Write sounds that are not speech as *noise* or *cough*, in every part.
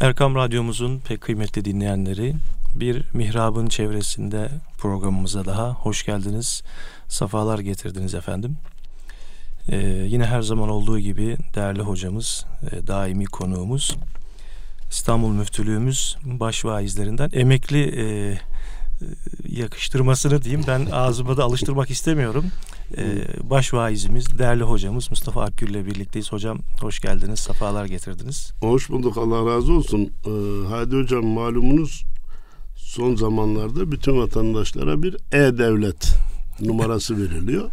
Erkam Radyomuzun pek kıymetli dinleyenleri bir mihrabın çevresinde programımıza daha hoş geldiniz. Safalar getirdiniz efendim. Ee, yine her zaman olduğu gibi değerli hocamız, e, daimi konuğumuz İstanbul Müftülüğümüz baş vaizlerinden emekli e, yakıştırmasını diyeyim ben ağzıma da alıştırmak istemiyorum. Ee, baş vaizimiz, değerli hocamız Mustafa Akgül ile birlikteyiz. Hocam hoş geldiniz, safalar getirdiniz. Hoş bulduk, Allah razı olsun. Ee, Hadi hocam malumunuz son zamanlarda bütün vatandaşlara bir e-devlet numarası *laughs* veriliyor.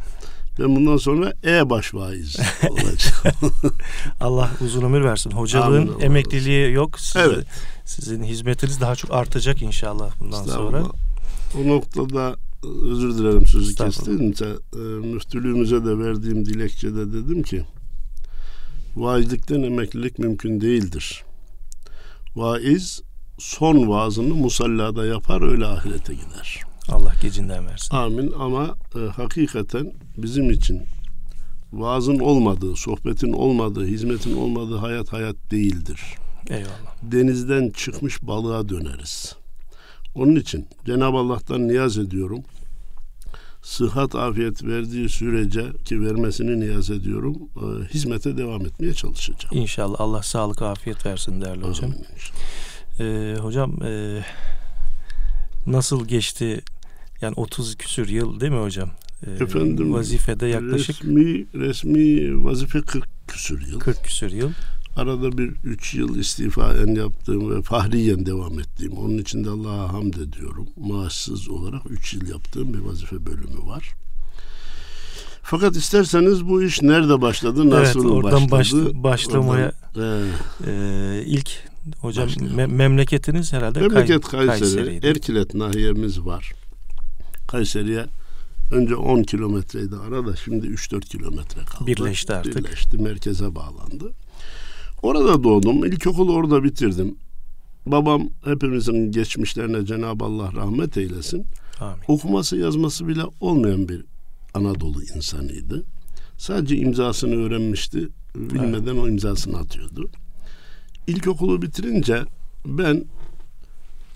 Ben bundan sonra e baş vaiz *laughs* olacağım. *laughs* Allah uzun ömür versin. Hocalığın Amin, emekliliği yok. Siz, evet. Sizin hizmetiniz daha çok artacak inşallah bundan sonra. O noktada özür dilerim sözü kestince e, müftülüğümüze de verdiğim dilekçede dedim ki vaizlikten emeklilik mümkün değildir. Vaiz son vaazını musallada yapar öyle ahirete gider. Allah gecinden versin. Amin ama e, hakikaten bizim için vaazın olmadığı, sohbetin olmadığı, hizmetin olmadığı hayat hayat değildir. Eyvallah. Denizden çıkmış balığa döneriz. Onun için Cenab-ı Allah'tan niyaz ediyorum. Sıhhat, afiyet verdiği sürece ki vermesini niyaz ediyorum. E, hizmete devam etmeye çalışacağım. İnşallah Allah sağlık, afiyet versin değerli hocam. Amin, ee, hocam e, nasıl geçti yani 30 küsür yıl değil mi hocam? Ee, Efendim vazifede yaklaşık resmi resmi vazife 40 küsür yıl. 40 küsür yıl. Arada bir üç yıl istifaen yaptığım ve fahriyen devam ettiğim, onun için de Allah'a hamd ediyorum. Maaşsız olarak üç yıl yaptığım bir vazife bölümü var. Fakat isterseniz bu iş nerede başladı, nasıl evet, oradan başladı? Baş, başlamaya oradan, e, e, ilk hocam me, memleketiniz herhalde Memleket Kayseri, Kayseri'ydi. Erkilet nahiyemiz var. Kayseri'ye önce 10 kilometreydi arada şimdi 3-4 kilometre kaldı. Birleşti artık. Birleşti, merkeze bağlandı. Orada doğdum. İlkokulu orada bitirdim. Babam hepimizin geçmişlerine Cenab-ı Allah rahmet eylesin. Amin. Okuması yazması bile olmayan bir Anadolu insanıydı. Sadece imzasını öğrenmişti. Bilmeden evet. o imzasını atıyordu. İlkokulu bitirince ben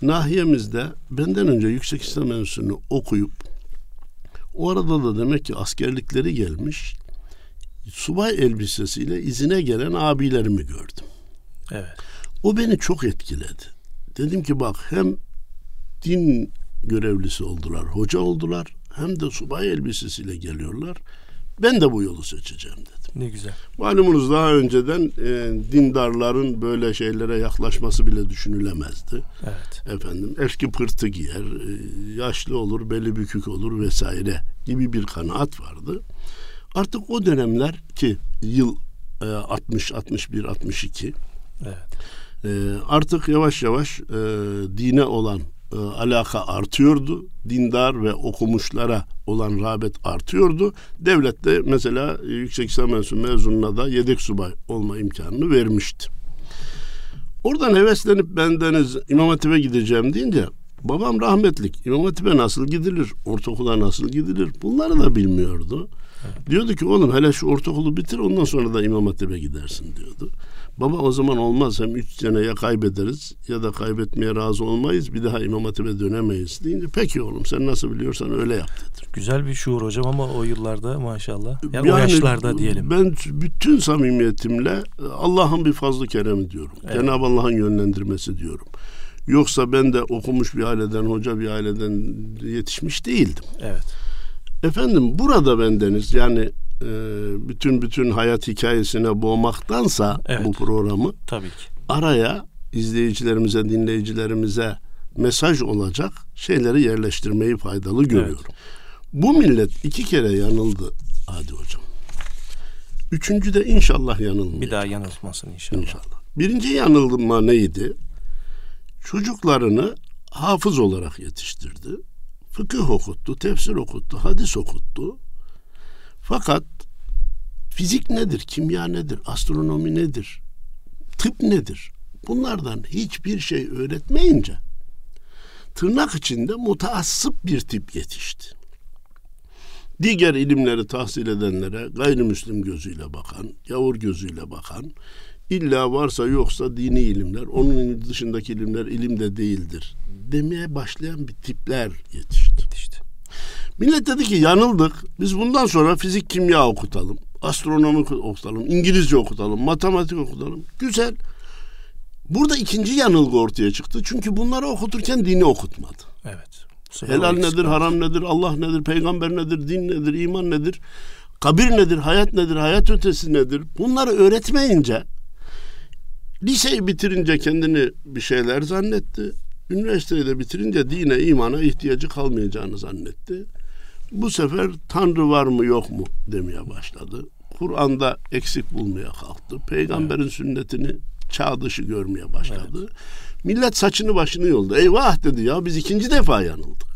nahiyemizde benden önce Yüksek İslam Enstitüsü'nü okuyup o arada da demek ki askerlikleri gelmiş subay elbisesiyle izine gelen abilerimi gördüm. Evet. O beni çok etkiledi. Dedim ki bak hem din görevlisi oldular, hoca oldular hem de subay elbisesiyle geliyorlar. Ben de bu yolu seçeceğim dedim. Ne güzel. Malumunuz daha önceden e, dindarların böyle şeylere yaklaşması bile düşünülemezdi. Evet. Efendim eski pırtı giyer, e, yaşlı olur, beli bükük olur vesaire gibi bir kanaat vardı. Artık o dönemler ki yıl e, 60, 61, 62 evet. e, artık yavaş yavaş e, dine olan e, alaka artıyordu. Dindar ve okumuşlara olan rağbet artıyordu. Devlet de mesela Yüksek İslam Enstitüsü mezununa da yedek subay olma imkanını vermişti. Oradan heveslenip bendeniz İmam Hatip'e gideceğim deyince babam rahmetlik İmam Hatip'e nasıl gidilir, ortaokula nasıl gidilir bunları da bilmiyordu. Diyordu ki oğlum hele şu ortaokulu bitir ondan sonra da İmam Hatip'e gidersin diyordu. Baba o zaman olmaz hem üç sene ya kaybederiz ya da kaybetmeye razı olmayız bir daha İmam Hatip'e dönemeyiz deyince peki oğlum sen nasıl biliyorsan öyle yap dedi. Güzel bir şuur hocam ama o yıllarda maşallah. Yani, yani o yaşlarda diyelim. Ben bütün samimiyetimle Allah'ın bir fazlı keremi diyorum. Evet. Cenab-ı Allah'ın yönlendirmesi diyorum. Yoksa ben de okumuş bir aileden, hoca bir aileden yetişmiş değildim. Evet. Efendim burada bendeniz yani e, bütün bütün hayat hikayesine boğmaktansa evet. bu programı tabii ki araya izleyicilerimize, dinleyicilerimize mesaj olacak şeyleri yerleştirmeyi faydalı görüyorum. Evet. Bu millet iki kere yanıldı Hadi hocam. Üçüncü de inşallah yanılmıyor. Bir daha yanılmasın inşallah. İnşallah. Birinci yanılma neydi? Çocuklarını hafız olarak yetiştirdi. Fıkıh okuttu, tefsir okuttu, hadis okuttu. Fakat fizik nedir, kimya nedir, astronomi nedir, tıp nedir? Bunlardan hiçbir şey öğretmeyince tırnak içinde mutaassıp bir tip yetişti. Diğer ilimleri tahsil edenlere gayrimüslim gözüyle bakan, yavur gözüyle bakan, illa varsa yoksa dini ilimler, onun dışındaki ilimler ilim de değildir demeye başlayan bir tipler yetişti. yetişti. Millet dedi ki yanıldık. Biz bundan sonra fizik, kimya okutalım. Astronomi okutalım. İngilizce okutalım. Matematik okutalım. Güzel. Burada ikinci yanılgı ortaya çıktı. Çünkü bunları okuturken dini okutmadı. Evet. Helal nedir, haram nedir, Allah nedir, peygamber nedir, din nedir, iman nedir, kabir nedir, hayat nedir, hayat ötesi nedir? Bunları öğretmeyince liseyi bitirince kendini bir şeyler zannetti. Üniversiteyi de bitirince dine, imana ihtiyacı kalmayacağını zannetti. Bu sefer Tanrı var mı yok mu demeye başladı. Kur'an'da eksik bulmaya kalktı. Peygamberin evet. sünnetini çağ dışı görmeye başladı. Evet. Millet saçını başını yoldu. Eyvah dedi ya biz ikinci defa yanıldık.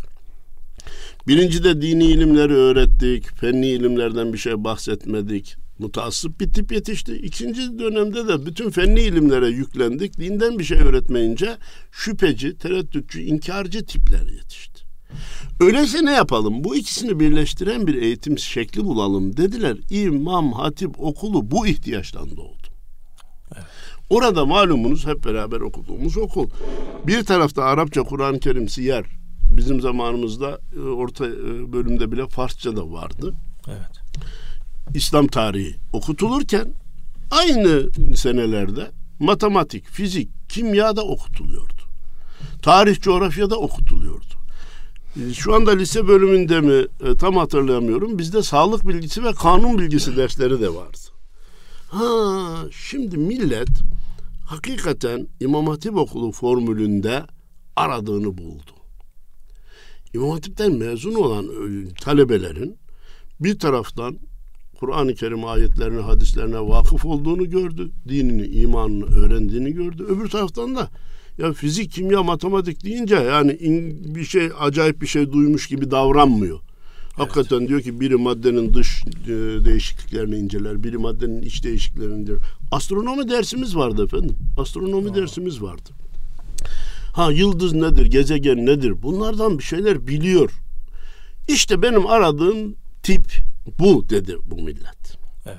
Birinci de dini ilimleri öğrettik. Fenni ilimlerden bir şey bahsetmedik. Mutassıp bir tip yetişti. İkinci dönemde de bütün fenni ilimlere yüklendik. Dinden bir şey öğretmeyince şüpheci, tereddütçü, inkarcı tipler yetişti. Öyleyse ne yapalım? Bu ikisini birleştiren bir eğitim şekli bulalım dediler. İmam Hatip okulu bu ihtiyaçtan doğdu. Evet. Orada malumunuz hep beraber okuduğumuz okul. Bir tarafta Arapça Kur'an-ı Kerim siyer. Bizim zamanımızda e, orta e, bölümde bile Farsça da vardı. Evet. İslam tarihi okutulurken aynı senelerde matematik, fizik, kimya da okutuluyordu. Tarih, coğrafya da okutuluyordu. E, şu anda lise bölümünde mi tam hatırlayamıyorum. Bizde sağlık bilgisi ve kanun bilgisi dersleri de vardı. Ha, şimdi millet hakikaten İmam Hatip Okulu formülünde aradığını buldu. İmam Hatip'ten mezun olan talebelerin bir taraftan Kur'an-ı Kerim ayetlerine, hadislerine vakıf olduğunu gördü. Dinini, imanını öğrendiğini gördü. Öbür taraftan da ya fizik, kimya, matematik deyince yani bir şey acayip bir şey duymuş gibi davranmıyor. Hakikaten evet. diyor ki biri maddenin dış e, değişikliklerini inceler, biri maddenin iç değişikliklerini inceler. Astronomi dersimiz vardı efendim. Astronomi Aa. dersimiz vardı. Ha yıldız nedir, gezegen nedir? Bunlardan bir şeyler biliyor. İşte benim aradığım tip bu dedi bu millet. Evet.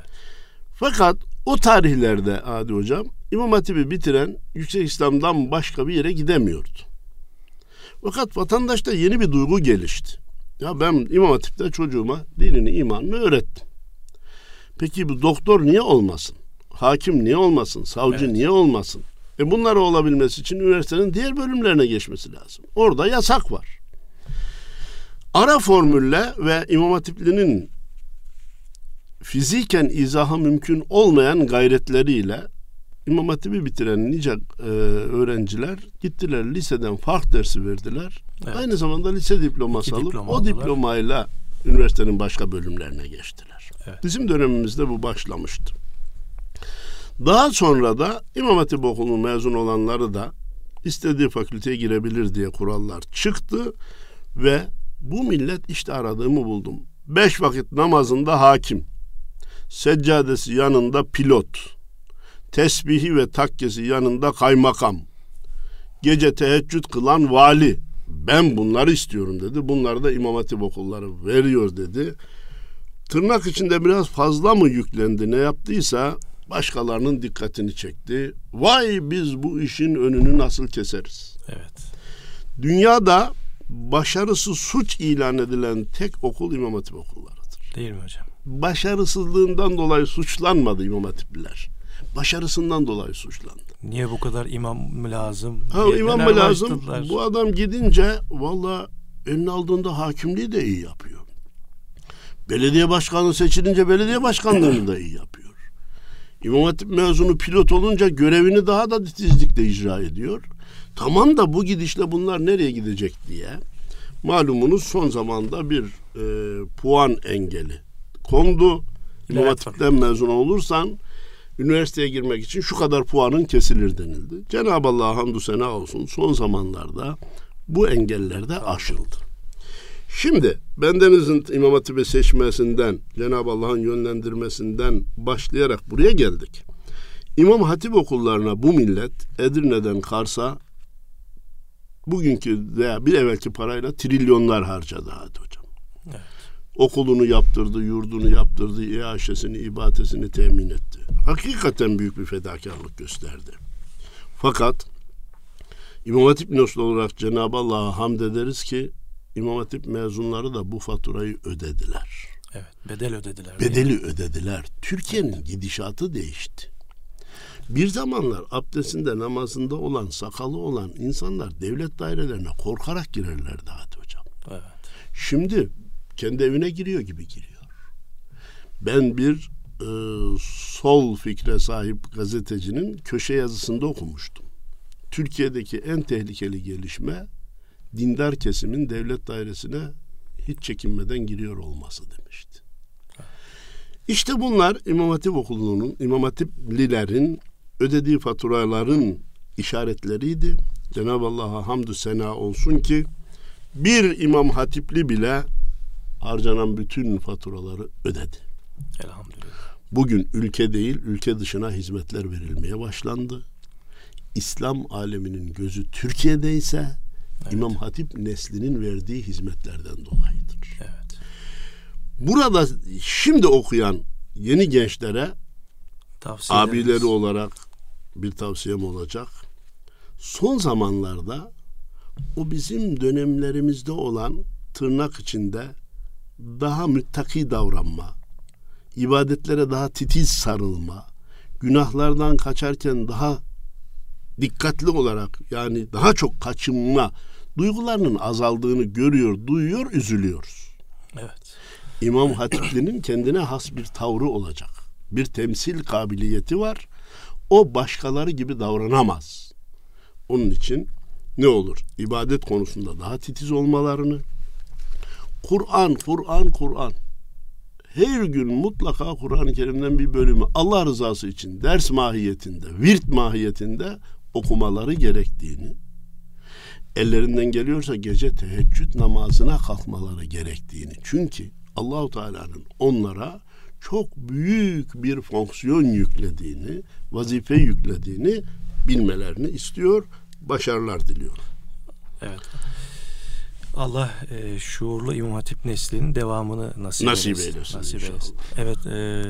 Fakat o tarihlerde Adi Hocam İmam Hatip'i bitiren Yüksek İslam'dan başka bir yere gidemiyordu. Fakat vatandaşta yeni bir duygu gelişti. Ya ben İmam Hatip'te çocuğuma dinini, imanını öğrettim. Peki bu doktor niye olmasın? Hakim niye olmasın? Savcı evet. niye olmasın? E bunları olabilmesi için üniversitenin diğer bölümlerine geçmesi lazım. Orada yasak var. Ara formülle ve İmam Hatipli'nin fiziken izahı mümkün olmayan gayretleriyle İmam Hatip'i bitiren nice e, öğrenciler gittiler liseden fark dersi verdiler. Evet. Aynı zamanda lise diploması İki alıp diploma o aldılar. diplomayla üniversitenin başka bölümlerine geçtiler. Evet. Bizim dönemimizde bu başlamıştı. Daha sonra da İmam Hatip Okulu'nun mezun olanları da istediği fakülteye girebilir diye kurallar çıktı ve bu millet işte aradığımı buldum. Beş vakit namazında hakim, seccadesi yanında pilot, tesbihi ve takkesi yanında kaymakam, gece teheccüd kılan vali. Ben bunları istiyorum dedi. Bunları da İmam Hatip okulları veriyor dedi. Tırnak içinde biraz fazla mı yüklendi ne yaptıysa başkalarının dikkatini çekti. Vay biz bu işin önünü nasıl keseriz? Evet. Dünyada başarısı suç ilan edilen tek okul İmam Hatip okullarıdır. Değil mi hocam? Başarısızlığından dolayı suçlanmadı İmam Hatipliler. Başarısından dolayı suçlandı. Niye bu kadar imam mı lazım? Ha, imam mı lazım? Bu adam gidince valla eline aldığında hakimliği de iyi yapıyor. Belediye başkanı seçilince belediye başkanlığını da iyi yapıyor. İmam Hatip mezunu pilot olunca görevini daha da titizlikle icra ediyor. Tamam da bu gidişle bunlar nereye gidecek diye malumunuz son zamanda bir e, puan engeli kondu. İmam Hatip'ten mezun olursan üniversiteye girmek için şu kadar puanın kesilir denildi. Cenab-ı Allah hamdü sena olsun son zamanlarda bu engeller de aşıldı. Şimdi bendenizin İmam Hatip'i seçmesinden, Cenab-ı Allah'ın yönlendirmesinden başlayarak buraya geldik. İmam Hatip okullarına bu millet Edirne'den Kars'a bugünkü veya bir evvelki parayla trilyonlar harcadı hadi hocam. Evet. Okulunu yaptırdı, yurdunu yaptırdı, iaşesini, ibadetini temin etti. Hakikaten büyük bir fedakarlık gösterdi. Fakat İmam Hatip Noslu olarak Cenab-ı Allah'a hamd ederiz ki İmam Hatip mezunları da bu faturayı ödediler. Evet, bedel ödediler. Bedeli ödediler. Türkiye'nin gidişatı değişti. Bir zamanlar abdestinde namazında olan sakalı olan insanlar devlet dairelerine korkarak girerlerdi hadi hocam. Evet. Şimdi kendi evine giriyor gibi giriyor. Ben bir e, sol fikre sahip gazetecinin köşe yazısında okumuştum. Türkiye'deki en tehlikeli gelişme dindar kesimin devlet dairesine hiç çekinmeden giriyor olması demişti. İşte bunlar İmam Hatip Okulu'nun, İmam Hatiplilerin ödediği faturaların işaretleriydi. Cenab-ı Allah'a hamdü sena olsun ki bir İmam Hatipli bile harcanan bütün faturaları ödedi. Elhamdülillah. Bugün ülke değil, ülke dışına hizmetler verilmeye başlandı. İslam aleminin gözü Türkiye'de ise evet. İmam Hatip neslinin verdiği hizmetlerden dolayıdır. Evet. Burada şimdi okuyan yeni gençlere abileri olarak bir tavsiyem olacak. Son zamanlarda o bizim dönemlerimizde olan tırnak içinde daha müttaki davranma, ibadetlere daha titiz sarılma, günahlardan kaçarken daha dikkatli olarak yani daha çok kaçınma duygularının azaldığını görüyor, duyuyor, üzülüyoruz. Evet. İmam Hatipli'nin kendine has bir tavrı olacak. Bir temsil kabiliyeti var. O başkaları gibi davranamaz. Onun için ne olur? İbadet konusunda daha titiz olmalarını, Kur'an, Kur'an, Kur'an. Her gün mutlaka Kur'an-ı Kerim'den bir bölümü Allah rızası için ders mahiyetinde, virt mahiyetinde okumaları gerektiğini, ellerinden geliyorsa gece teheccüd namazına kalkmaları gerektiğini. Çünkü Allahu Teala'nın onlara çok büyük bir fonksiyon yüklediğini, vazife yüklediğini bilmelerini istiyor, başarılar diliyor. Evet. Allah e, şuurlu İmam Hatip neslinin devamını nasip, nasip eylesin. eylesin. Nasip eylesin. Evet, e,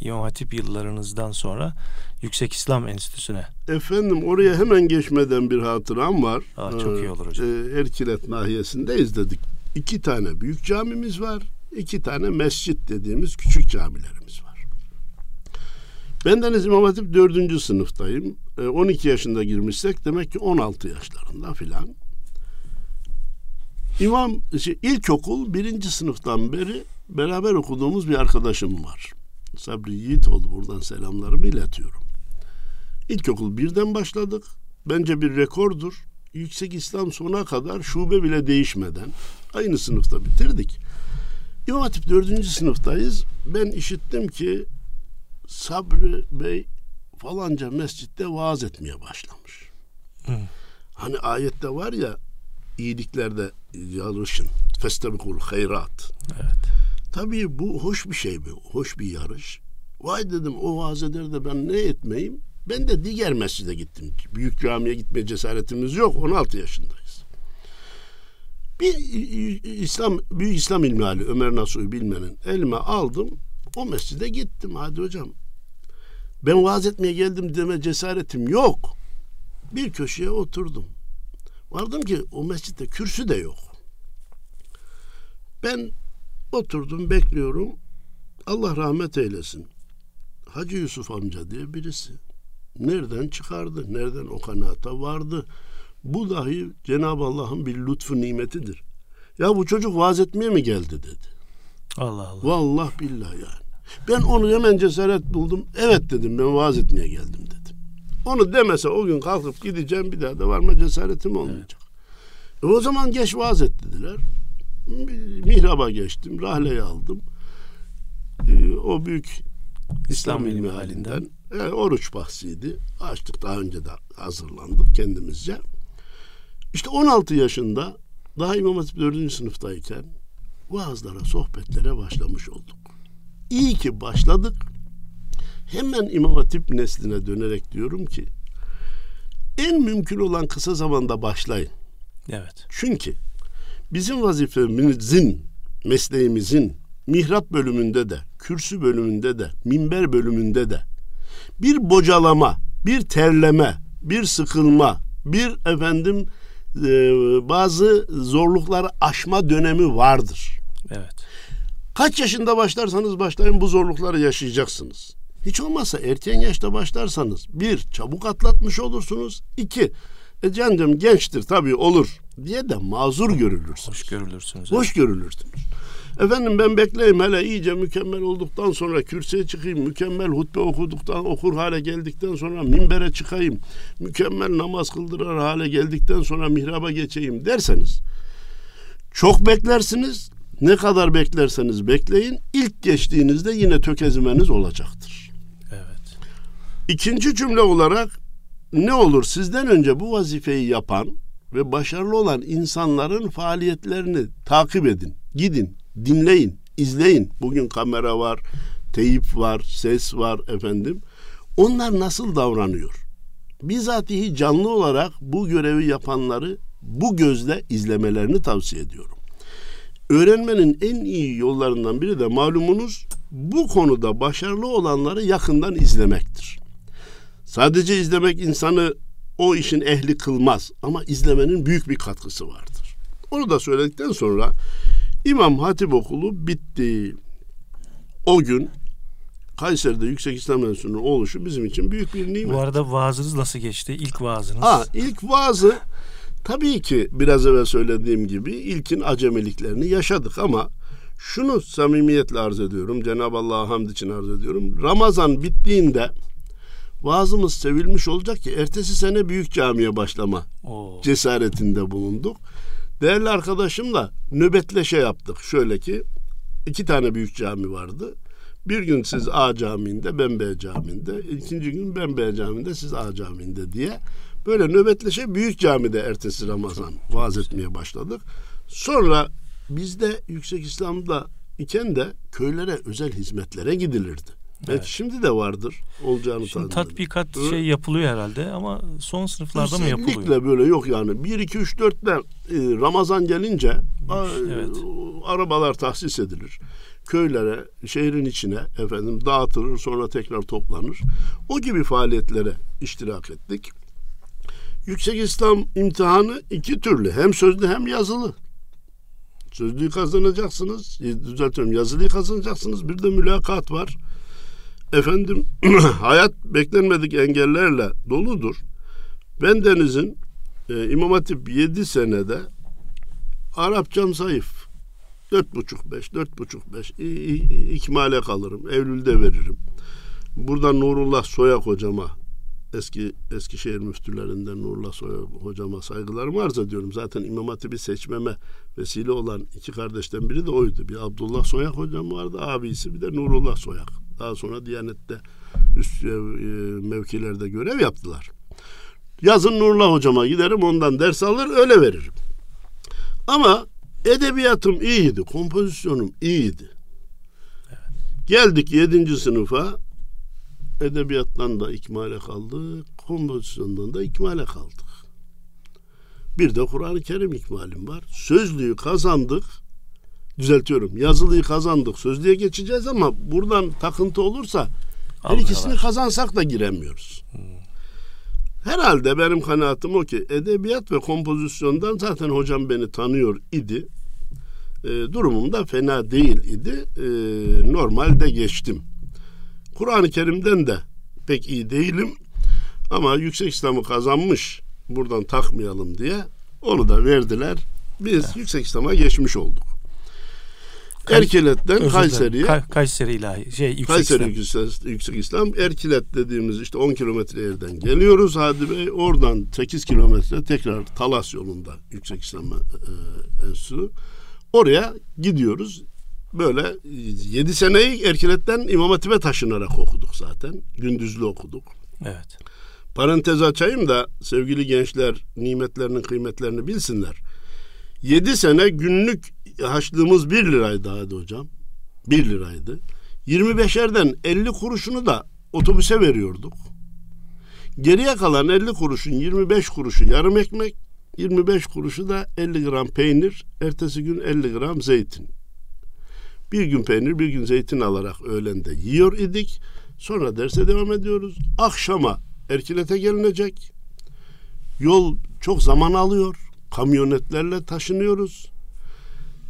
İmam Hatip yıllarınızdan sonra Yüksek İslam Enstitüsü'ne. Efendim oraya hemen geçmeden bir hatıram var. Aa, çok iyi olur hocam. E, Erkilet nahiyesinde izledik. İki tane büyük camimiz var. iki tane mescit dediğimiz küçük camilerimiz var. Bendeniz İmam Hatip dördüncü sınıftayım. E, 12 yaşında girmişsek demek ki 16 yaşlarında filan. İmam şey, ilkokul birinci sınıftan beri beraber okuduğumuz bir arkadaşım var. Sabri Yiğitoğlu buradan selamlarımı iletiyorum. İlkokul birden başladık. Bence bir rekordur. Yüksek İslam sona kadar şube bile değişmeden aynı sınıfta bitirdik. İmam Hatip dördüncü sınıftayız. Ben işittim ki Sabri Bey falanca mescitte vaaz etmeye başlamış. Hı. Hani ayette var ya iyiliklerde yarışın. Festebikul hayrat. Evet. Tabii bu hoş bir şey bu. Hoş bir yarış. Vay dedim o vaaz eder de ben ne etmeyeyim? Ben de diğer mescide gittim. Büyük camiye gitme cesaretimiz yok. 16 yaşındayız. Bir İslam büyük İslam ilmihali Ömer Nasuhi bilmenin elime aldım. O mescide gittim. Hadi hocam. Ben vaaz etmeye geldim deme cesaretim yok. Bir köşeye oturdum. Vardım ki o mescitte kürsü de yok. Ben oturdum bekliyorum. Allah rahmet eylesin. Hacı Yusuf amca diye birisi. Nereden çıkardı? Nereden o kanaata vardı? Bu dahi Cenab-ı Allah'ın bir lütfu nimetidir. Ya bu çocuk vaaz etmeye mi geldi dedi. Allah Allah. Vallahi billahi yani. Ben onu hemen cesaret buldum. Evet dedim ben vaaz etmeye geldim dedim. Onu demese o gün kalkıp gideceğim bir daha da varma cesaretim olmayacak. Evet. E o zaman geç vaaz et dediler. Mihraba geçtim. Rahleyi aldım. E, o büyük İslam, İslam ilmi halinden e, oruç bahsiydi. Açtık daha önce de hazırlandık kendimizce. İşte 16 yaşında daha İmam Hatip 4. sınıftayken vaazlara, sohbetlere başlamış olduk. İyi ki başladık. Hemen İmam Hatip nesline dönerek diyorum ki en mümkün olan kısa zamanda başlayın. Evet. Çünkü bizim vazifemizin mesleğimizin mihrap bölümünde de, kürsü bölümünde de, minber bölümünde de bir bocalama, bir terleme, bir sıkılma, bir efendim e, bazı zorlukları aşma dönemi vardır. Evet. Kaç yaşında başlarsanız başlayın bu zorlukları yaşayacaksınız. Hiç olmazsa erken yaşta başlarsanız bir çabuk atlatmış olursunuz. iki e canım gençtir tabii olur diye de mazur görülürsünüz. Hoş görülürsünüz. Hoş görülürsünüz. Efendim ben bekleyeyim hele iyice mükemmel olduktan sonra kürsüye çıkayım, mükemmel hutbe okuduktan, okur hale geldikten sonra minbere çıkayım, mükemmel namaz kıldırar hale geldikten sonra mihraba geçeyim derseniz çok beklersiniz. Ne kadar beklerseniz bekleyin ilk geçtiğinizde yine tökezimeniz olacaktır. İkinci cümle olarak ne olur sizden önce bu vazifeyi yapan ve başarılı olan insanların faaliyetlerini takip edin. Gidin, dinleyin, izleyin. Bugün kamera var, teyip var, ses var efendim. Onlar nasıl davranıyor? Bizatihi canlı olarak bu görevi yapanları bu gözle izlemelerini tavsiye ediyorum. Öğrenmenin en iyi yollarından biri de malumunuz bu konuda başarılı olanları yakından izlemektir. Sadece izlemek insanı o işin ehli kılmaz ama izlemenin büyük bir katkısı vardır. Onu da söyledikten sonra İmam Hatip Okulu bitti. O gün Kayseri'de Yüksek İslam Enstitüsü'nün oluşu bizim için büyük bir nimet. Bu arada vaazınız nasıl geçti? İlk vaazınız. Ha, ilk vaazı tabii ki biraz evvel söylediğim gibi ilkin acemiliklerini yaşadık ama şunu samimiyetle arz ediyorum. Cenab-ı Allah'a hamd için arz ediyorum. Ramazan bittiğinde vaazımız sevilmiş olacak ki ertesi sene büyük camiye başlama Oo. cesaretinde bulunduk. Değerli arkadaşımla nöbetleşe yaptık. Şöyle ki iki tane büyük cami vardı. Bir gün siz A camiinde, ben B camiinde. ikinci gün ben B camiinde, siz A camiinde diye. Böyle nöbetleşe büyük camide ertesi Ramazan vaaz etmeye başladık. Sonra bizde Yüksek İslam'da iken de köylere özel hizmetlere gidilirdi. Belki Evet. şimdi de vardır olacağını Şimdi tatbikat Hı. şey yapılıyor herhalde ama son sınıflarda mı yapılıyor? Özellikle böyle yok yani. 1 2 3 4'te e, Ramazan gelince Evet. o, arabalar tahsis edilir. Köylere, şehrin içine efendim dağıtılır, sonra tekrar toplanır. O gibi faaliyetlere iştirak ettik. Yüksek İslam imtihanı iki türlü. Hem sözlü hem yazılı. Sözlüyü kazanacaksınız. e, Düzeltiyorum. Yazılıyı kazanacaksınız. Bir de mülakat var. Efendim *clears throat* hayat beklenmedik engellerle doludur. Ben Deniz'in e, İmam Hatip 7 senede Arapçam zayıf. Dört buçuk beş, dört buçuk beş. İ- ikmale kalırım. Eylül'de veririm. Buradan Nurullah Soyak hocama eski Eskişehir müftülerinden Nurullah Soyak hocama saygılarımı arz ediyorum. Zaten İmam Hatip'i seçmeme vesile olan iki kardeşten biri de oydu. Bir Abdullah Soyak hocam vardı. Abisi bir de Nurullah Soyak. Daha sonra Diyanet'te üst e, mevkilerde görev yaptılar. Yazın Nurullah hocama giderim ondan ders alır öyle veririm. Ama edebiyatım iyiydi, kompozisyonum iyiydi. Geldik yedinci sınıfa edebiyattan da ikmale kaldık, kompozisyondan da ikmale kaldık. Bir de Kur'an-ı Kerim ikmalim var. Sözlüğü kazandık. Düzeltiyorum. Yazılıyı kazandık. Sözlüğe geçeceğiz ama buradan takıntı olursa her ikisini kazansak da giremiyoruz. Herhalde benim kanaatim o ki edebiyat ve kompozisyondan zaten hocam beni tanıyor idi. E, durumum da fena değil idi. E, normalde geçtim. Kur'an-ı Kerim'den de pek iyi değilim. Ama yüksek İslam'ı kazanmış buradan takmayalım diye onu da verdiler. Biz yüksek İslam'a geçmiş olduk. Erkilet'ten. Kayseri'ye Kay- Kayseri ilahi şey yüksek Kayseri İslam. yüksek, yüksek İslam Erkilet dediğimiz işte 10 kilometre yerden geliyoruz Hadi Bey. Oradan 8 kilometre tekrar Talas yolunda Yüksek İslam e, Enstitüsü. Oraya gidiyoruz. Böyle 7 seneyi Erkilet'ten İmam Hatip'e taşınarak okuduk zaten. Gündüzlü okuduk. Evet. Parantez açayım da sevgili gençler nimetlerinin kıymetlerini bilsinler. 7 sene günlük haçlığımız 1 liraydı hadi hocam. 1 liraydı. 25'erden 50 kuruşunu da otobüse veriyorduk. Geriye kalan 50 kuruşun 25 kuruşu yarım ekmek, 25 kuruşu da 50 gram peynir, ertesi gün 50 gram zeytin. Bir gün peynir, bir gün zeytin alarak öğlende yiyor idik. Sonra derse devam ediyoruz. Akşama Erkilet'e gelinecek. Yol çok zaman alıyor. Kamyonetlerle taşınıyoruz.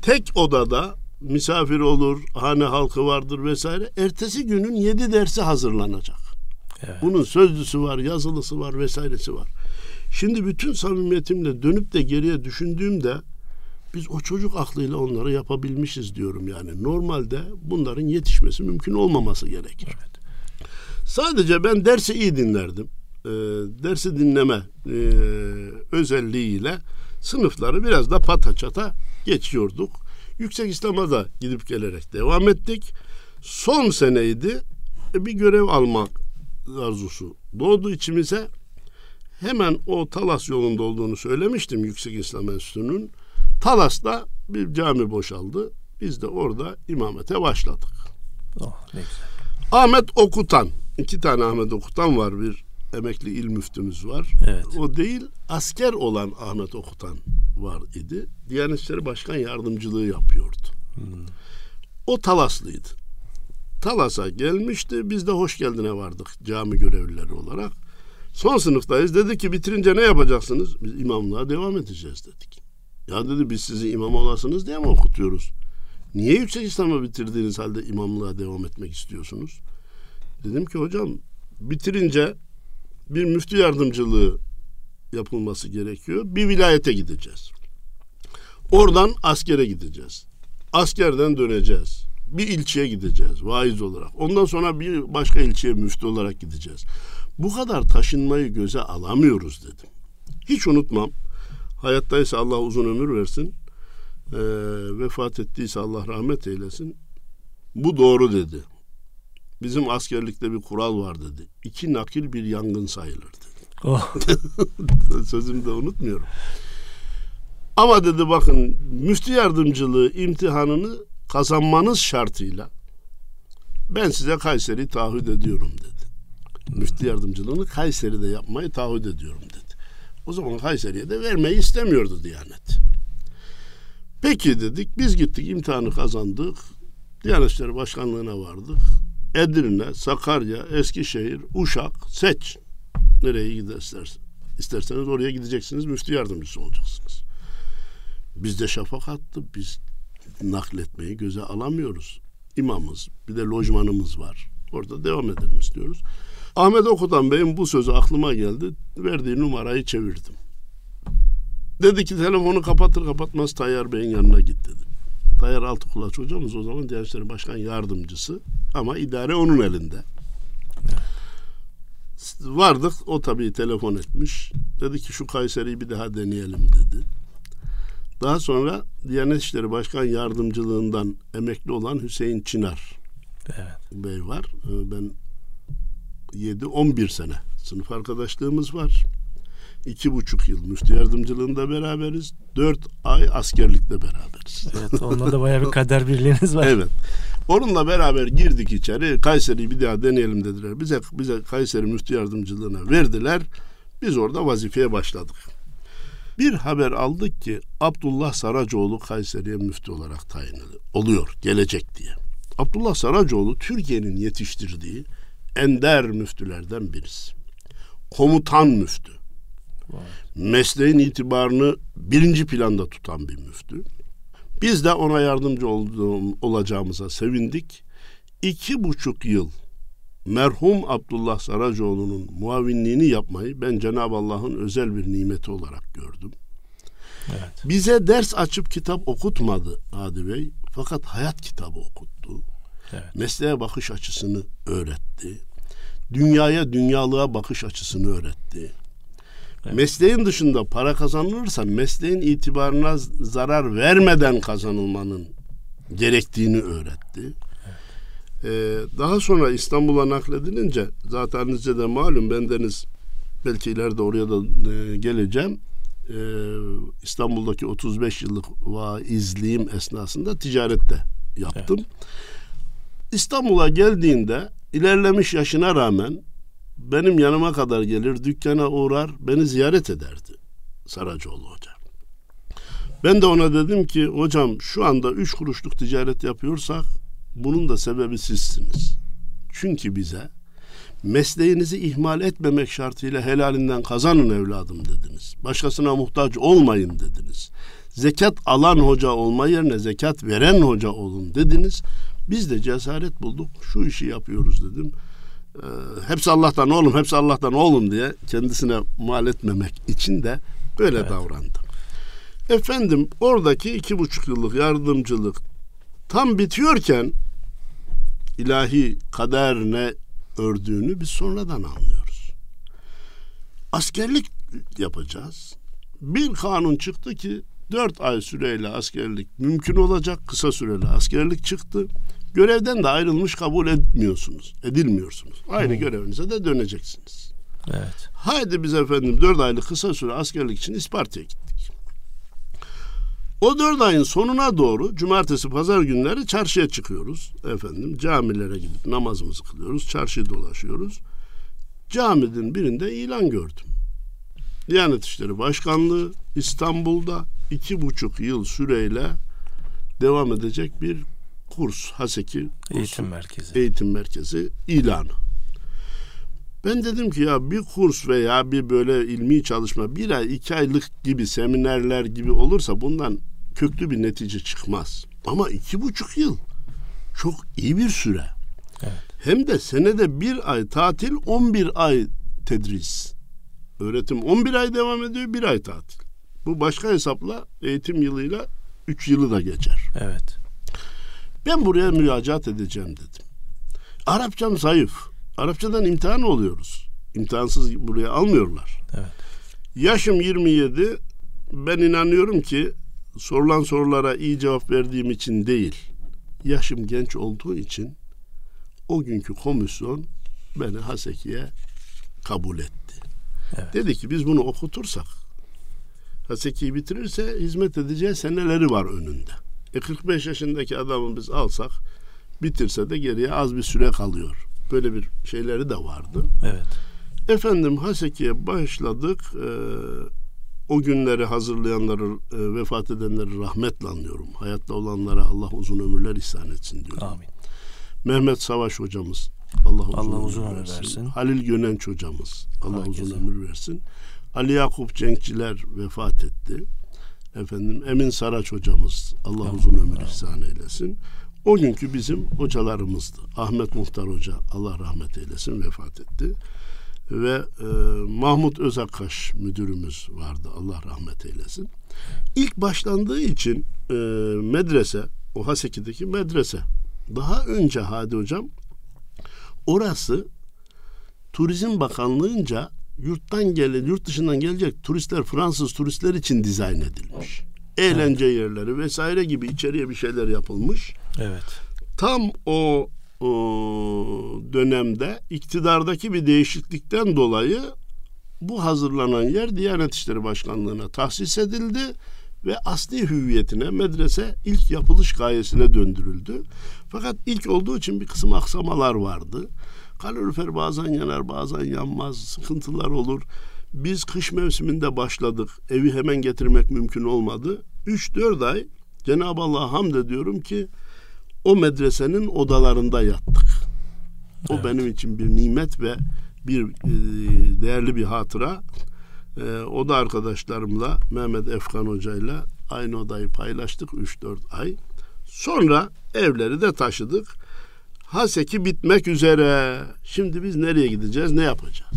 Tek odada misafir olur, hane halkı vardır vesaire. Ertesi günün yedi dersi hazırlanacak. Evet. Bunun sözlüsü var, yazılısı var, vesairesi var. Şimdi bütün samimiyetimle dönüp de geriye düşündüğümde biz o çocuk aklıyla onları yapabilmişiz diyorum yani. Normalde bunların yetişmesi mümkün olmaması gerekir. Evet. Sadece ben dersi iyi dinlerdim. E, dersi dinleme e, özelliğiyle sınıfları biraz da pata çata geçiyorduk. Yüksek İslam'a da gidip gelerek devam ettik. Son seneydi e, bir görev almak arzusu doğdu içimize. Hemen o Talas yolunda olduğunu söylemiştim Yüksek İslam Enstitüsü'nün. Talas'ta bir cami boşaldı. Biz de orada imamete başladık. Oh, ne güzel. Ahmet Okutan, iki tane Ahmet Okutan var. Bir emekli il müftümüz var. Evet. O değil, asker olan Ahmet Okutan var idi. Diyanet İşleri Başkan Yardımcılığı yapıyordu. Hmm. O Talaslıydı. Talas'a gelmişti. Biz de hoş geldine vardık cami görevlileri olarak. Son sınıftayız. Dedi ki bitirince ne yapacaksınız? Biz imamlığa devam edeceğiz dedik. Ya dedi biz sizi imam olasınız diye mi okutuyoruz? Niye yüksek İslam'ı bitirdiğiniz halde imamlığa devam etmek istiyorsunuz? Dedim ki hocam bitirince bir müftü yardımcılığı yapılması gerekiyor. Bir vilayete gideceğiz. Oradan askere gideceğiz. Askerden döneceğiz. Bir ilçeye gideceğiz vaiz olarak. Ondan sonra bir başka ilçeye müftü olarak gideceğiz. Bu kadar taşınmayı göze alamıyoruz dedim. Hiç unutmam. Hayattaysa Allah uzun ömür versin. Ee, vefat ettiyse Allah rahmet eylesin. Bu doğru dedi. Bizim askerlikte bir kural var dedi. İki nakil bir yangın sayılır dedi. Oh. *laughs* Sözümü de unutmuyorum. Ama dedi bakın müftü yardımcılığı imtihanını kazanmanız şartıyla ben size Kayseri taahhüt ediyorum dedi. Müftü yardımcılığını Kayseri'de yapmayı taahhüt ediyorum dedi. O zaman Kayseri'ye de vermeyi istemiyordu Diyanet. Peki dedik biz gittik imtihanı kazandık. Diyanet İşleri Başkanlığı'na vardık. Edirne, Sakarya, Eskişehir, Uşak seç. Nereye giderseniz. İsterseniz oraya gideceksiniz, müftü yardımcısı olacaksınız. Bizde şafak attı. Biz nakletmeyi göze alamıyoruz. İmamız, bir de lojmanımız var. Orada devam edelim istiyoruz. Ahmet Okutan Bey'in bu sözü aklıma geldi. Verdiği numarayı çevirdim. Dedi ki telefonu kapatır kapatmaz Tayyar Bey'in yanına git dedi. Tayyar Altıkulaç hocamız o zaman Diyanet İşleri Başkan Yardımcısı ama idare onun elinde. Vardık o tabii telefon etmiş. Dedi ki şu Kayseri'yi bir daha deneyelim dedi. Daha sonra Diyanet İşleri Başkan Yardımcılığından emekli olan Hüseyin Çınar evet. Bey var. Ee, ben 7, 11 sene sınıf arkadaşlığımız var. İki buçuk yıl müftü yardımcılığında beraberiz. Dört ay askerlikte beraberiz. Evet onunla da bayağı bir kader birliğiniz var. evet. Onunla beraber girdik içeri. Kayseri'yi bir daha deneyelim dediler. Bize bize Kayseri müftü yardımcılığına verdiler. Biz orada vazifeye başladık. Bir haber aldık ki Abdullah Saracoğlu Kayseri'ye müftü olarak tayin oluyor. Gelecek diye. Abdullah Saracoğlu Türkiye'nin yetiştirdiği ender müftülerden birisi. Komutan müftü. Mesleğin itibarını birinci planda tutan bir müftü. Biz de ona yardımcı olduğum, olacağımıza sevindik. İki buçuk yıl merhum Abdullah Saracoğlu'nun muavinliğini yapmayı ben Cenab-ı Allah'ın özel bir nimeti olarak gördüm. Evet. Bize ders açıp kitap okutmadı Hadi Bey. Fakat hayat kitabı okuttu. Evet. Mesleğe bakış açısını öğretti. Dünyaya, dünyalığa bakış açısını öğretti. Evet. Mesleğin dışında para kazanılırsa mesleğin itibarına zarar vermeden kazanılmanın gerektiğini öğretti. Ee, daha sonra İstanbul'a nakledilince zaten size de malum bendeniz belki ileride oraya da e, geleceğim. Ee, İstanbul'daki 35 yıllık vaizliğim esnasında ticarette yaptım. Evet. İstanbul'a geldiğinde ilerlemiş yaşına rağmen benim yanıma kadar gelir, dükkana uğrar, beni ziyaret ederdi Saracoğlu Hoca. Ben de ona dedim ki hocam şu anda üç kuruşluk ticaret yapıyorsak bunun da sebebi sizsiniz. Çünkü bize mesleğinizi ihmal etmemek şartıyla helalinden kazanın evladım dediniz. Başkasına muhtaç olmayın dediniz. Zekat alan hoca olma yerine zekat veren hoca olun dediniz. Biz de cesaret bulduk. Şu işi yapıyoruz dedim. Ee, hepsi Allah'tan oğlum, hepsi Allah'tan oğlum diye kendisine mal etmemek için de böyle evet. davrandım. Efendim oradaki iki buçuk yıllık yardımcılık tam bitiyorken ilahi kader ne ördüğünü biz sonradan anlıyoruz. Askerlik yapacağız. Bir kanun çıktı ki dört ay süreyle askerlik mümkün olacak. Kısa süreli askerlik çıktı. Görevden de ayrılmış kabul etmiyorsunuz. Edilmiyorsunuz. Aynı hmm. görevinize de döneceksiniz. Evet. Haydi biz efendim dört aylık kısa süre askerlik için İsparta'ya gittik. O dört ayın sonuna doğru cumartesi pazar günleri çarşıya çıkıyoruz. Efendim camilere gidip namazımızı kılıyoruz. Çarşıyı dolaşıyoruz. Caminin birinde ilan gördüm. Diyanet İşleri Başkanlığı İstanbul'da iki buçuk yıl süreyle devam edecek bir kurs, Haseki kursu, eğitim merkezi. Eğitim merkezi ilanı. Ben dedim ki ya bir kurs veya bir böyle ilmi çalışma bir ay iki aylık gibi seminerler gibi olursa bundan köklü bir netice çıkmaz. Ama iki buçuk yıl çok iyi bir süre. Evet. Hem de senede bir ay tatil, on bir ay tedris. Öğretim on bir ay devam ediyor, bir ay tatil. Bu başka hesapla eğitim yılıyla üç yılı da geçer. Evet. Ben buraya müracaat edeceğim dedim. Arapçam zayıf. Arapçadan imtihan oluyoruz. İmtihansız buraya almıyorlar. Evet. Yaşım 27. Ben inanıyorum ki sorulan sorulara iyi cevap verdiğim için değil, yaşım genç olduğu için o günkü komisyon beni Haseki'ye kabul etti. Evet. Dedi ki biz bunu okutursak Haseki'yi bitirirse hizmet edeceği seneleri var önünde. E 45 yaşındaki adamı biz alsak bitirse de geriye az bir süre kalıyor. Böyle bir şeyleri de vardı. Evet. Efendim Haseki'ye başladık. Ee, o günleri hazırlayanları, e, vefat edenleri rahmetle anlıyorum. Hayatta olanlara Allah uzun ömürler ihsan etsin diyorum. Amin. Mehmet Savaş hocamız Allah uzun, Allah ömür, uzun ömür versin. versin. Halil Gönenç hocamız Allah Herkese. uzun ömür versin. Ali Yakup Cenkçiler vefat etti. Efendim Emin Saraç hocamız Allah uzun ömür ihsan eylesin. O günkü bizim hocalarımızdı. Ahmet Muhtar Hoca Allah rahmet eylesin vefat etti ve e, Mahmut Özakkaş müdürümüz vardı Allah rahmet eylesin. İlk başlandığı için e, medrese o Haseki'deki medrese daha önce Hadi Hocam orası Turizm Bakanlığı'nca yurttan gelen, yurt dışından gelecek turistler, Fransız turistler için dizayn edilmiş. Eğlence evet. yerleri vesaire gibi içeriye bir şeyler yapılmış. Evet. Tam o o dönemde iktidardaki bir değişiklikten dolayı bu hazırlanan yer Diyanet İşleri Başkanlığı'na tahsis edildi ve asli hüviyetine medrese ilk yapılış gayesine döndürüldü. Fakat ilk olduğu için bir kısım aksamalar vardı. Kalorifer bazen yanar bazen yanmaz sıkıntılar olur. Biz kış mevsiminde başladık. Evi hemen getirmek mümkün olmadı. 3-4 ay Cenab-ı Allah'a hamd ediyorum ki o medresenin odalarında yattık. O evet. benim için bir nimet ve bir e, değerli bir hatıra. E, o da arkadaşlarımla Mehmet Efkan Hoca'yla aynı odayı paylaştık 3-4 ay. Sonra evleri de taşıdık. Haseki bitmek üzere. Şimdi biz nereye gideceğiz, ne yapacağız?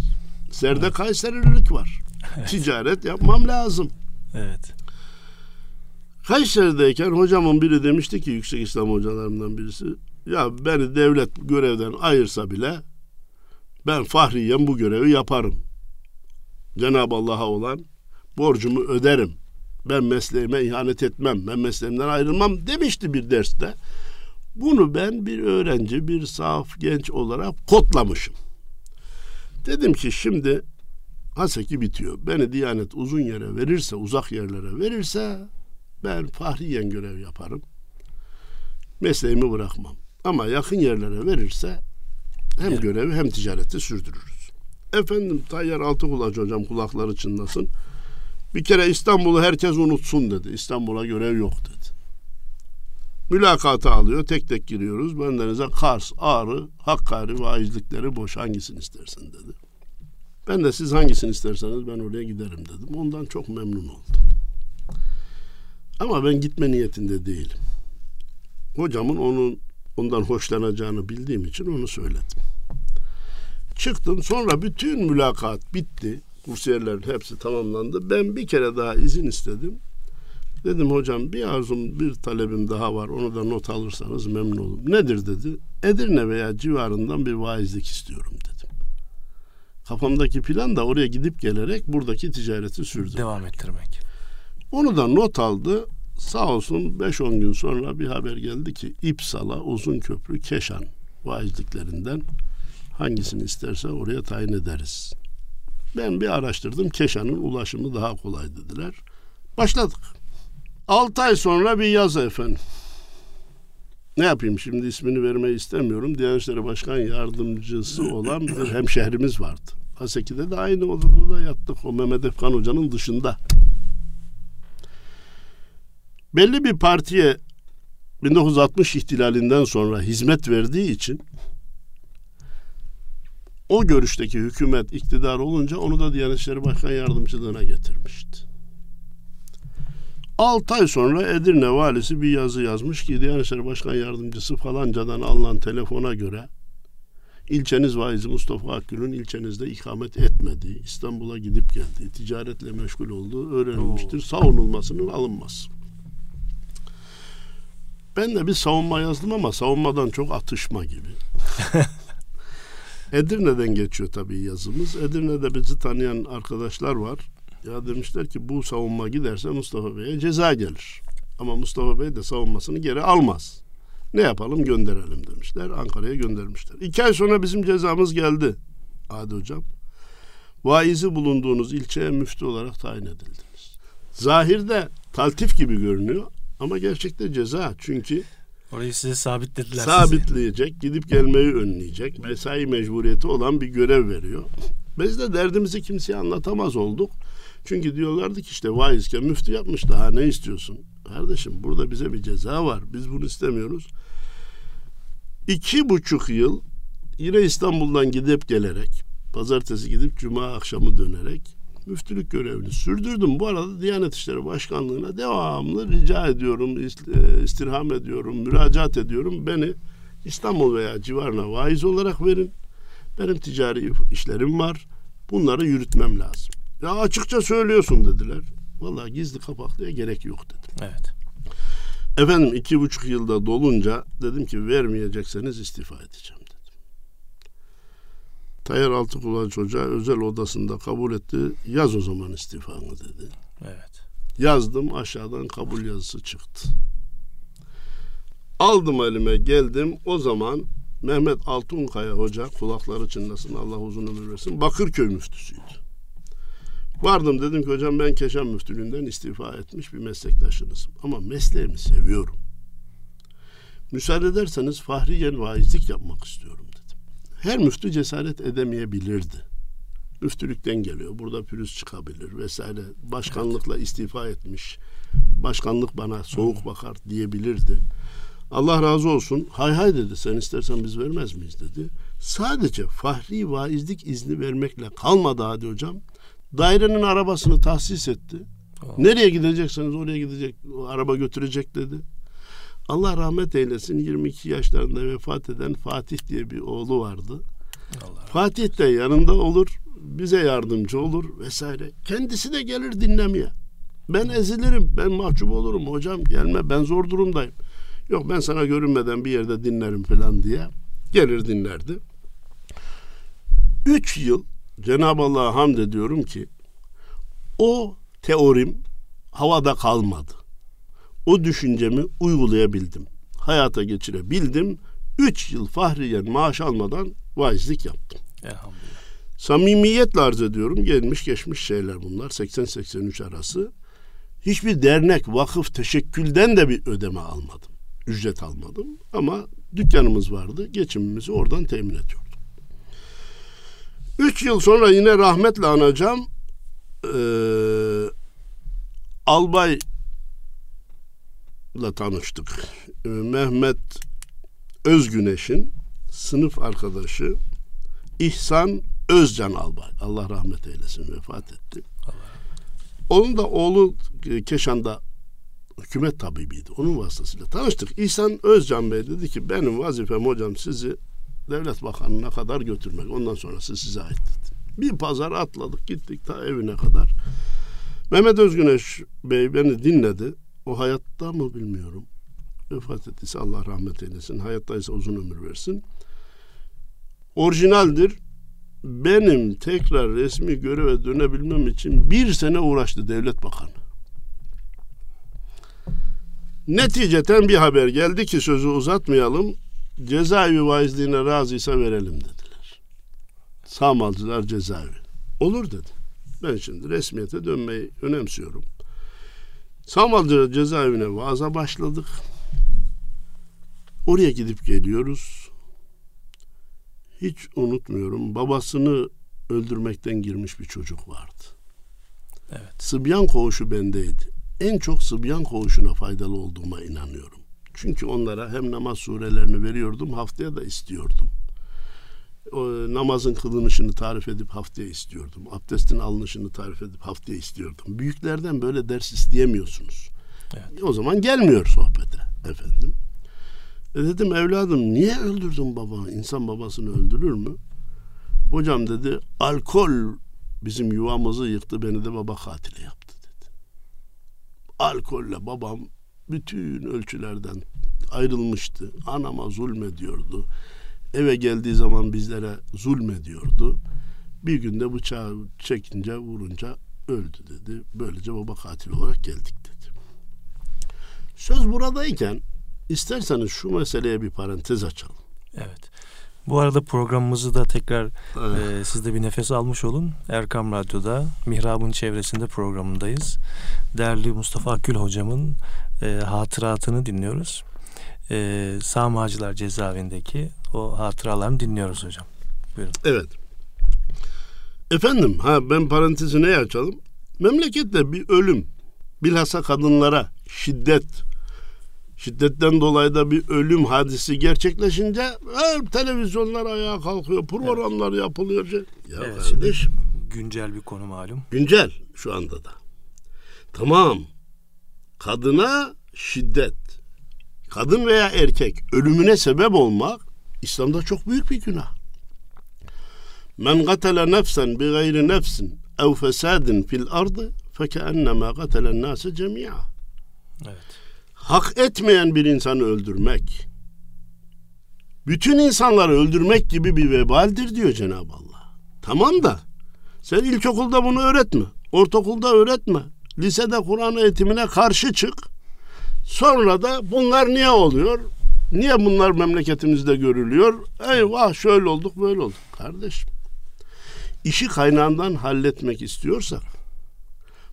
Serde evet. Kayserilik var. Evet. Ticaret yapmam lazım. Evet. Kayseri'deyken hocamın biri demişti ki yüksek İslam hocalarından birisi ya beni devlet görevden ayırsa bile ben fahriyen bu görevi yaparım. Cenab-ı Allah'a olan borcumu öderim. Ben mesleğime ihanet etmem. Ben mesleğimden ayrılmam demişti bir derste. Bunu ben bir öğrenci, bir saf genç olarak kodlamışım. Dedim ki şimdi Haseki bitiyor. Beni Diyanet uzun yere verirse, uzak yerlere verirse ben fahriyen görev yaparım. Mesleğimi bırakmam. Ama yakın yerlere verirse hem evet. görevi hem ticareti sürdürürüz. Efendim Tayyar Altıkulaç hocam kulakları çınlasın. Bir kere İstanbul'u herkes unutsun dedi. İstanbul'a görev yok dedi. Mülakatı alıyor. Tek tek giriyoruz. Bendenize Kars, Ağrı, Hakkari vaizlikleri boş hangisini istersin dedi. Ben de siz hangisini isterseniz ben oraya giderim dedim. Ondan çok memnun oldum. Ama ben gitme niyetinde değilim. Hocamın onun ondan hoşlanacağını bildiğim için onu söyledim. Çıktım sonra bütün mülakat bitti. Kursiyerlerin hepsi tamamlandı. Ben bir kere daha izin istedim. Dedim hocam bir arzum bir talebim daha var onu da not alırsanız memnun olurum. Nedir dedi. Edirne veya civarından bir vaizlik istiyorum dedim. Kafamdaki plan da oraya gidip gelerek buradaki ticareti sürdüm. Devam ettirmek. Onu da not aldı. Sağ olsun 5-10 gün sonra bir haber geldi ki İpsala, Uzunköprü, Keşan vaizliklerinden hangisini isterse oraya tayin ederiz. Ben bir araştırdım. Keşan'ın ulaşımı daha kolay dediler. Başladık. 6 ay sonra bir yaz efendim. Ne yapayım şimdi ismini vermeyi istemiyorum. Diyanet İşleri Başkan Yardımcısı olan bir hemşehrimiz vardı. Haseki'de de aynı odada da yattık. O Mehmet Efkan Hoca'nın dışında. Belli bir partiye 1960 ihtilalinden sonra hizmet verdiği için o görüşteki hükümet iktidar olunca onu da Diyanet İşleri Başkan Yardımcılığına getirmişti. 6 ay sonra Edirne valisi bir yazı yazmış ki Diyanet İşleri Başkan Yardımcısı falancadan alınan telefona göre ilçeniz vaizi Mustafa Akgül'ün ilçenizde ikamet etmediği, İstanbul'a gidip geldiği, ticaretle meşgul olduğu öğrenilmiştir. Savunulmasının alınması. Ben de bir savunma yazdım ama savunmadan çok atışma gibi. *laughs* Edirne'den geçiyor tabii yazımız. Edirne'de bizi tanıyan arkadaşlar var. Ya demişler ki bu savunma giderse Mustafa Bey'e ceza gelir. Ama Mustafa Bey de savunmasını geri almaz. Ne yapalım gönderelim demişler. Ankara'ya göndermişler. İki ay sonra bizim cezamız geldi. Adi hocam. Vaizi bulunduğunuz ilçeye müftü olarak tayin edildiniz. Zahirde taltif gibi görünüyor ama gerçekte ceza. Çünkü Orayı size sabitlediler. sabitleyecek, sizi. gidip gelmeyi önleyecek, mesai mecburiyeti olan bir görev veriyor. Biz de derdimizi kimseye anlatamaz olduk. Çünkü diyorlardı ki işte vaizken müftü yapmış daha ne istiyorsun? Kardeşim burada bize bir ceza var. Biz bunu istemiyoruz. İki buçuk yıl yine İstanbul'dan gidip gelerek pazartesi gidip cuma akşamı dönerek müftülük görevini sürdürdüm. Bu arada Diyanet İşleri Başkanlığı'na devamlı rica ediyorum, e, istirham ediyorum, müracaat ediyorum. Beni İstanbul veya civarına vaiz olarak verin. Benim ticari işlerim var. Bunları yürütmem lazım. Ya açıkça söylüyorsun dediler. Vallahi gizli kapaklıya gerek yok dedim. Evet. Efendim iki buçuk yılda dolunca dedim ki vermeyecekseniz istifa edeceğim dedim. Tayyar Altıkulaç Hoca özel odasında kabul etti. Yaz o zaman istifanı dedi. Evet. Yazdım aşağıdan kabul yazısı çıktı. Aldım elime geldim. O zaman Mehmet Altunkaya Hoca kulakları çınlasın Allah uzun ömür versin. Bakırköy müftüsüydü. Vardım dedim ki hocam ben Keşan müftülüğünden istifa etmiş bir meslektaşınızım. Ama mesleğimi seviyorum. Müsaade ederseniz fahriyen vaizlik yapmak istiyorum dedim. Her müftü cesaret edemeyebilirdi. Müftülükten geliyor. Burada pürüz çıkabilir vesaire. Başkanlıkla istifa etmiş. Başkanlık bana soğuk bakar diyebilirdi. Allah razı olsun. Hay hay dedi. Sen istersen biz vermez miyiz dedi. Sadece fahri vaizlik izni vermekle kalmadı hadi hocam Dairenin arabasını tahsis etti. Oh. Nereye gidecekseniz oraya gidecek, araba götürecek dedi. Allah rahmet eylesin 22 yaşlarında vefat eden Fatih diye bir oğlu vardı. Allah Fatih de yanında olur, bize yardımcı olur vesaire. Kendisi de gelir dinlemeye. Ben ezilirim, ben mahcup olurum. Hocam gelme, ben zor durumdayım. Yok ben sana görünmeden bir yerde dinlerim falan diye. Gelir dinlerdi. Üç yıl Cenab-ı Allah'a hamd ediyorum ki o teorim havada kalmadı. O düşüncemi uygulayabildim. Hayata geçirebildim. Üç yıl fahriyen maaş almadan vaizlik yaptım. Elhamdülillah. Samimiyetle arz ediyorum. Gelmiş geçmiş şeyler bunlar. 80-83 arası. Hiçbir dernek, vakıf, teşekkülden de bir ödeme almadım. Ücret almadım. Ama dükkanımız vardı. Geçimimizi oradan temin ediyordum. Üç yıl sonra yine rahmetle anacağım. Ee, albay ile tanıştık. Mehmet Özgüneş'in sınıf arkadaşı İhsan Özcan Albay. Allah rahmet eylesin vefat etti. Onun da oğlu e, Keşan'da hükümet tabibiydi. Onun vasıtasıyla tanıştık. İhsan Özcan Bey dedi ki benim vazifem hocam sizi devlet bakanına kadar götürmek. Ondan sonrası size ait dedi. Bir pazar atladık gittik ta evine kadar. Mehmet Özgüneş Bey beni dinledi. O hayatta mı bilmiyorum. Vefat ettiyse Allah rahmet eylesin. Hayattaysa uzun ömür versin. Orijinaldir. Benim tekrar resmi göreve dönebilmem için bir sene uğraştı devlet bakanı. Neticeten bir haber geldi ki sözü uzatmayalım. Cezaevi vaizliğine razıysa verelim dediler. Sağmalcılar cezaevi. Olur dedi. Ben şimdi resmiyete dönmeyi önemsiyorum. Sağmalcılar cezaevine vaaza başladık. Oraya gidip geliyoruz. Hiç unutmuyorum. Babasını öldürmekten girmiş bir çocuk vardı. Evet. Sıbyan koğuşu bendeydi. En çok Sıbyan koğuşuna faydalı olduğuma inanıyorum. Çünkü onlara hem namaz surelerini veriyordum, haftaya da istiyordum. O, namazın kılınışını tarif edip haftaya istiyordum. Abdestin alınışını tarif edip haftaya istiyordum. Büyüklerden böyle ders isteyemiyorsunuz. Evet. O zaman gelmiyor sohbete efendim. E dedim evladım niye öldürdün babanı? İnsan babasını öldürür mü? Hocam dedi alkol bizim yuvamızı yıktı beni de baba katili yaptı. Alkolle babam bütün ölçülerden ayrılmıştı. Anama zulmediyordu. Eve geldiği zaman bizlere zulmediyordu. Bir günde bıçağı çekince vurunca öldü dedi. Böylece baba katil olarak geldik dedi. Söz buradayken isterseniz şu meseleye bir parantez açalım. Evet. Bu arada programımızı da tekrar e, siz de bir nefes almış olun. Erkam Radyo'da Mihrab'ın çevresinde programındayız. Değerli Mustafa Akgül hocamın e, hatıratını dinliyoruz. E, Sağmacılar cezaevindeki o hatıralarını dinliyoruz hocam. Buyurun. Evet. Efendim ha ben parantezi ne açalım? Memlekette bir ölüm bilhassa kadınlara şiddet şiddetten dolayı da bir ölüm hadisi gerçekleşince her televizyonlar ayağa kalkıyor, programlar evet. yapılıyor. Ya evet, kardeşim. Güncel bir konu malum. Güncel şu anda da. Tamam. Kadına şiddet, kadın veya erkek ölümüne sebep olmak İslam'da çok büyük bir günah. Men gatele nefsen bi gayri nefsin ev fesadin fil ardı fekennema gatelen nase cemia. Evet hak etmeyen bir insanı öldürmek, bütün insanları öldürmek gibi bir vebaldir diyor Cenab-ı Allah. Tamam da sen ilkokulda bunu öğretme, ortaokulda öğretme, lisede Kur'an eğitimine karşı çık. Sonra da bunlar niye oluyor? Niye bunlar memleketimizde görülüyor? Eyvah şöyle olduk böyle olduk. Kardeşim işi kaynağından halletmek istiyorsak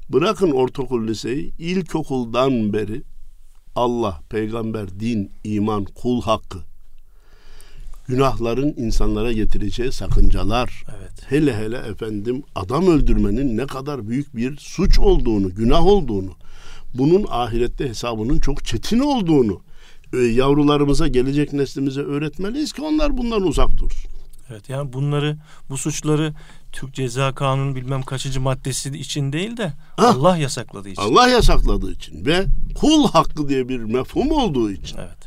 bırakın ortaokul liseyi ilkokuldan beri Allah, peygamber, din, iman, kul hakkı. Günahların insanlara getireceği sakıncalar. Evet. Hele hele efendim adam öldürmenin ne kadar büyük bir suç olduğunu, günah olduğunu, bunun ahirette hesabının çok çetin olduğunu e, yavrularımıza, gelecek neslimize öğretmeliyiz ki onlar bundan uzak dursun. Evet yani bunları bu suçları Türk Ceza Kanunu bilmem kaçıncı maddesi için değil de ha, Allah yasakladığı için. Allah yasakladığı için ve kul hakkı diye bir mefhum olduğu için. Evet.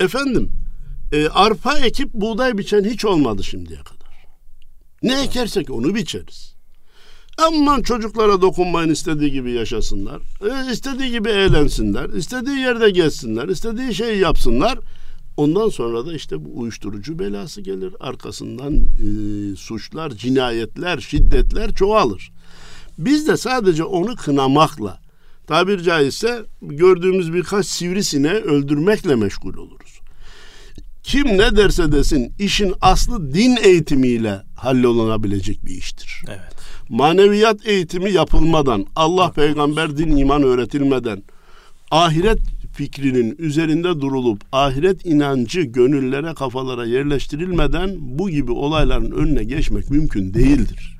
Efendim e, arpa ekip buğday biçen hiç olmadı şimdiye kadar. Ne evet. ekersek onu biçeriz. Aman çocuklara dokunmayın istediği gibi yaşasınlar. E, istediği gibi eğlensinler. istediği yerde gezsinler. istediği şeyi yapsınlar. Ondan sonra da işte bu uyuşturucu belası gelir. Arkasından e, suçlar, cinayetler, şiddetler çoğalır. Biz de sadece onu kınamakla, tabir caizse gördüğümüz birkaç sivrisine öldürmekle meşgul oluruz. Kim ne derse desin işin aslı din eğitimiyle hallolunabilecek bir iştir. Evet. Maneviyat eğitimi yapılmadan, Allah, peygamber, din, iman öğretilmeden, ahiret fikrinin üzerinde durulup ahiret inancı gönüllere kafalara yerleştirilmeden bu gibi olayların önüne geçmek mümkün değildir.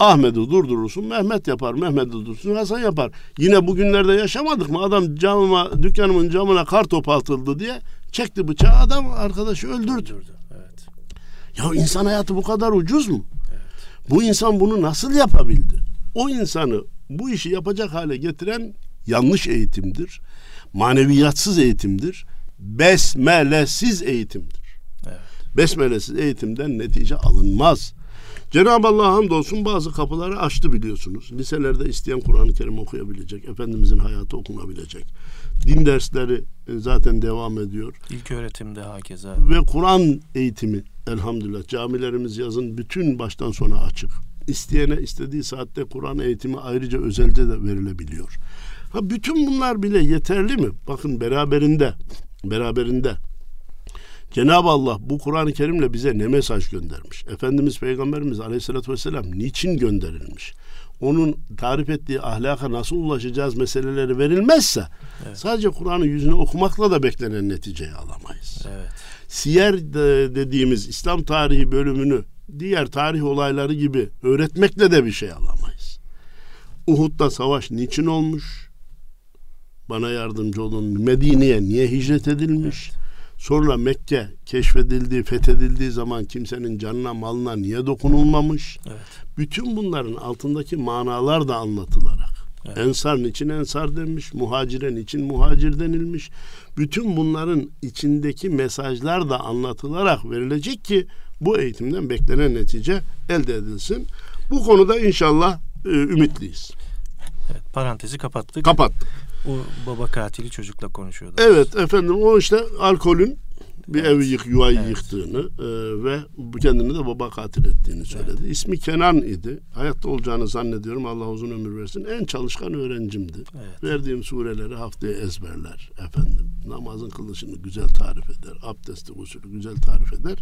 Ahmet'i durdurursun, Mehmet yapar. Mehmet'i durdurursun, Hasan yapar. Yine bugünlerde yaşamadık mı? Adam camıma, dükkanımın camına kar topu atıldı diye çekti bıçağı adam arkadaşı öldürdü. Öldürdü. Evet. Ya insan hayatı bu kadar ucuz mu? Bu insan bunu nasıl yapabildi? O insanı bu işi yapacak hale getiren yanlış eğitimdir. Maneviyatsız eğitimdir. Besmelesiz eğitimdir. Evet. Besmelesiz eğitimden netice alınmaz. Cenab-ı Allah hamdolsun bazı kapıları açtı biliyorsunuz. Liselerde isteyen Kur'an-ı Kerim okuyabilecek. Efendimizin hayatı okunabilecek. Din dersleri e, zaten devam ediyor. İlk öğretimde hakeza. Ve Kur'an eğitimi elhamdülillah camilerimiz yazın bütün baştan sona açık. İsteyene istediği saatte Kur'an eğitimi ayrıca özelde de verilebiliyor. Ha bütün bunlar bile yeterli mi? Bakın beraberinde beraberinde Cenab-ı Allah bu Kur'an-ı Kerim'le bize ne mesaj göndermiş? Efendimiz Peygamberimiz Aleyhisselatü Vesselam niçin gönderilmiş? Onun tarif ettiği ahlaka nasıl ulaşacağız meseleleri verilmezse Evet. sadece Kur'an'ı yüzüne okumakla da beklenen neticeyi alamayız. Evet. Siyer de dediğimiz İslam tarihi bölümünü diğer tarih olayları gibi öğretmekle de bir şey alamayız. Uhud'da savaş niçin olmuş? Bana yardımcı olun. Medine'ye niye hicret edilmiş? Sonra Mekke keşfedildiği, fethedildiği zaman kimsenin canına, malına niye dokunulmamış? Evet. Bütün bunların altındaki manalar da anlatılarak. Evet. Ensar niçin ensar denmiş, muhaciren için muhacir denilmiş. Bütün bunların içindeki mesajlar da anlatılarak verilecek ki bu eğitimden beklenen netice elde edilsin. Bu konuda inşallah e, ümitliyiz. Evet. Parantezi kapattık. Kapattık. o baba katili çocukla konuşuyordu. Evet efendim o işte alkolün bir Evet. evi yık, yuvayı Evet. yıktığını e, ve bu kendini de baba katil ettiğini söyledi. İsmi Kenan idi. Hayatta olacağını zannediyorum. Allah uzun ömür versin. En çalışkan öğrencimdi. Evet. Verdiğim sureleri haftaya ezberler efendim. Namazın kılışını güzel tarif eder. Abdesti usulü güzel tarif eder.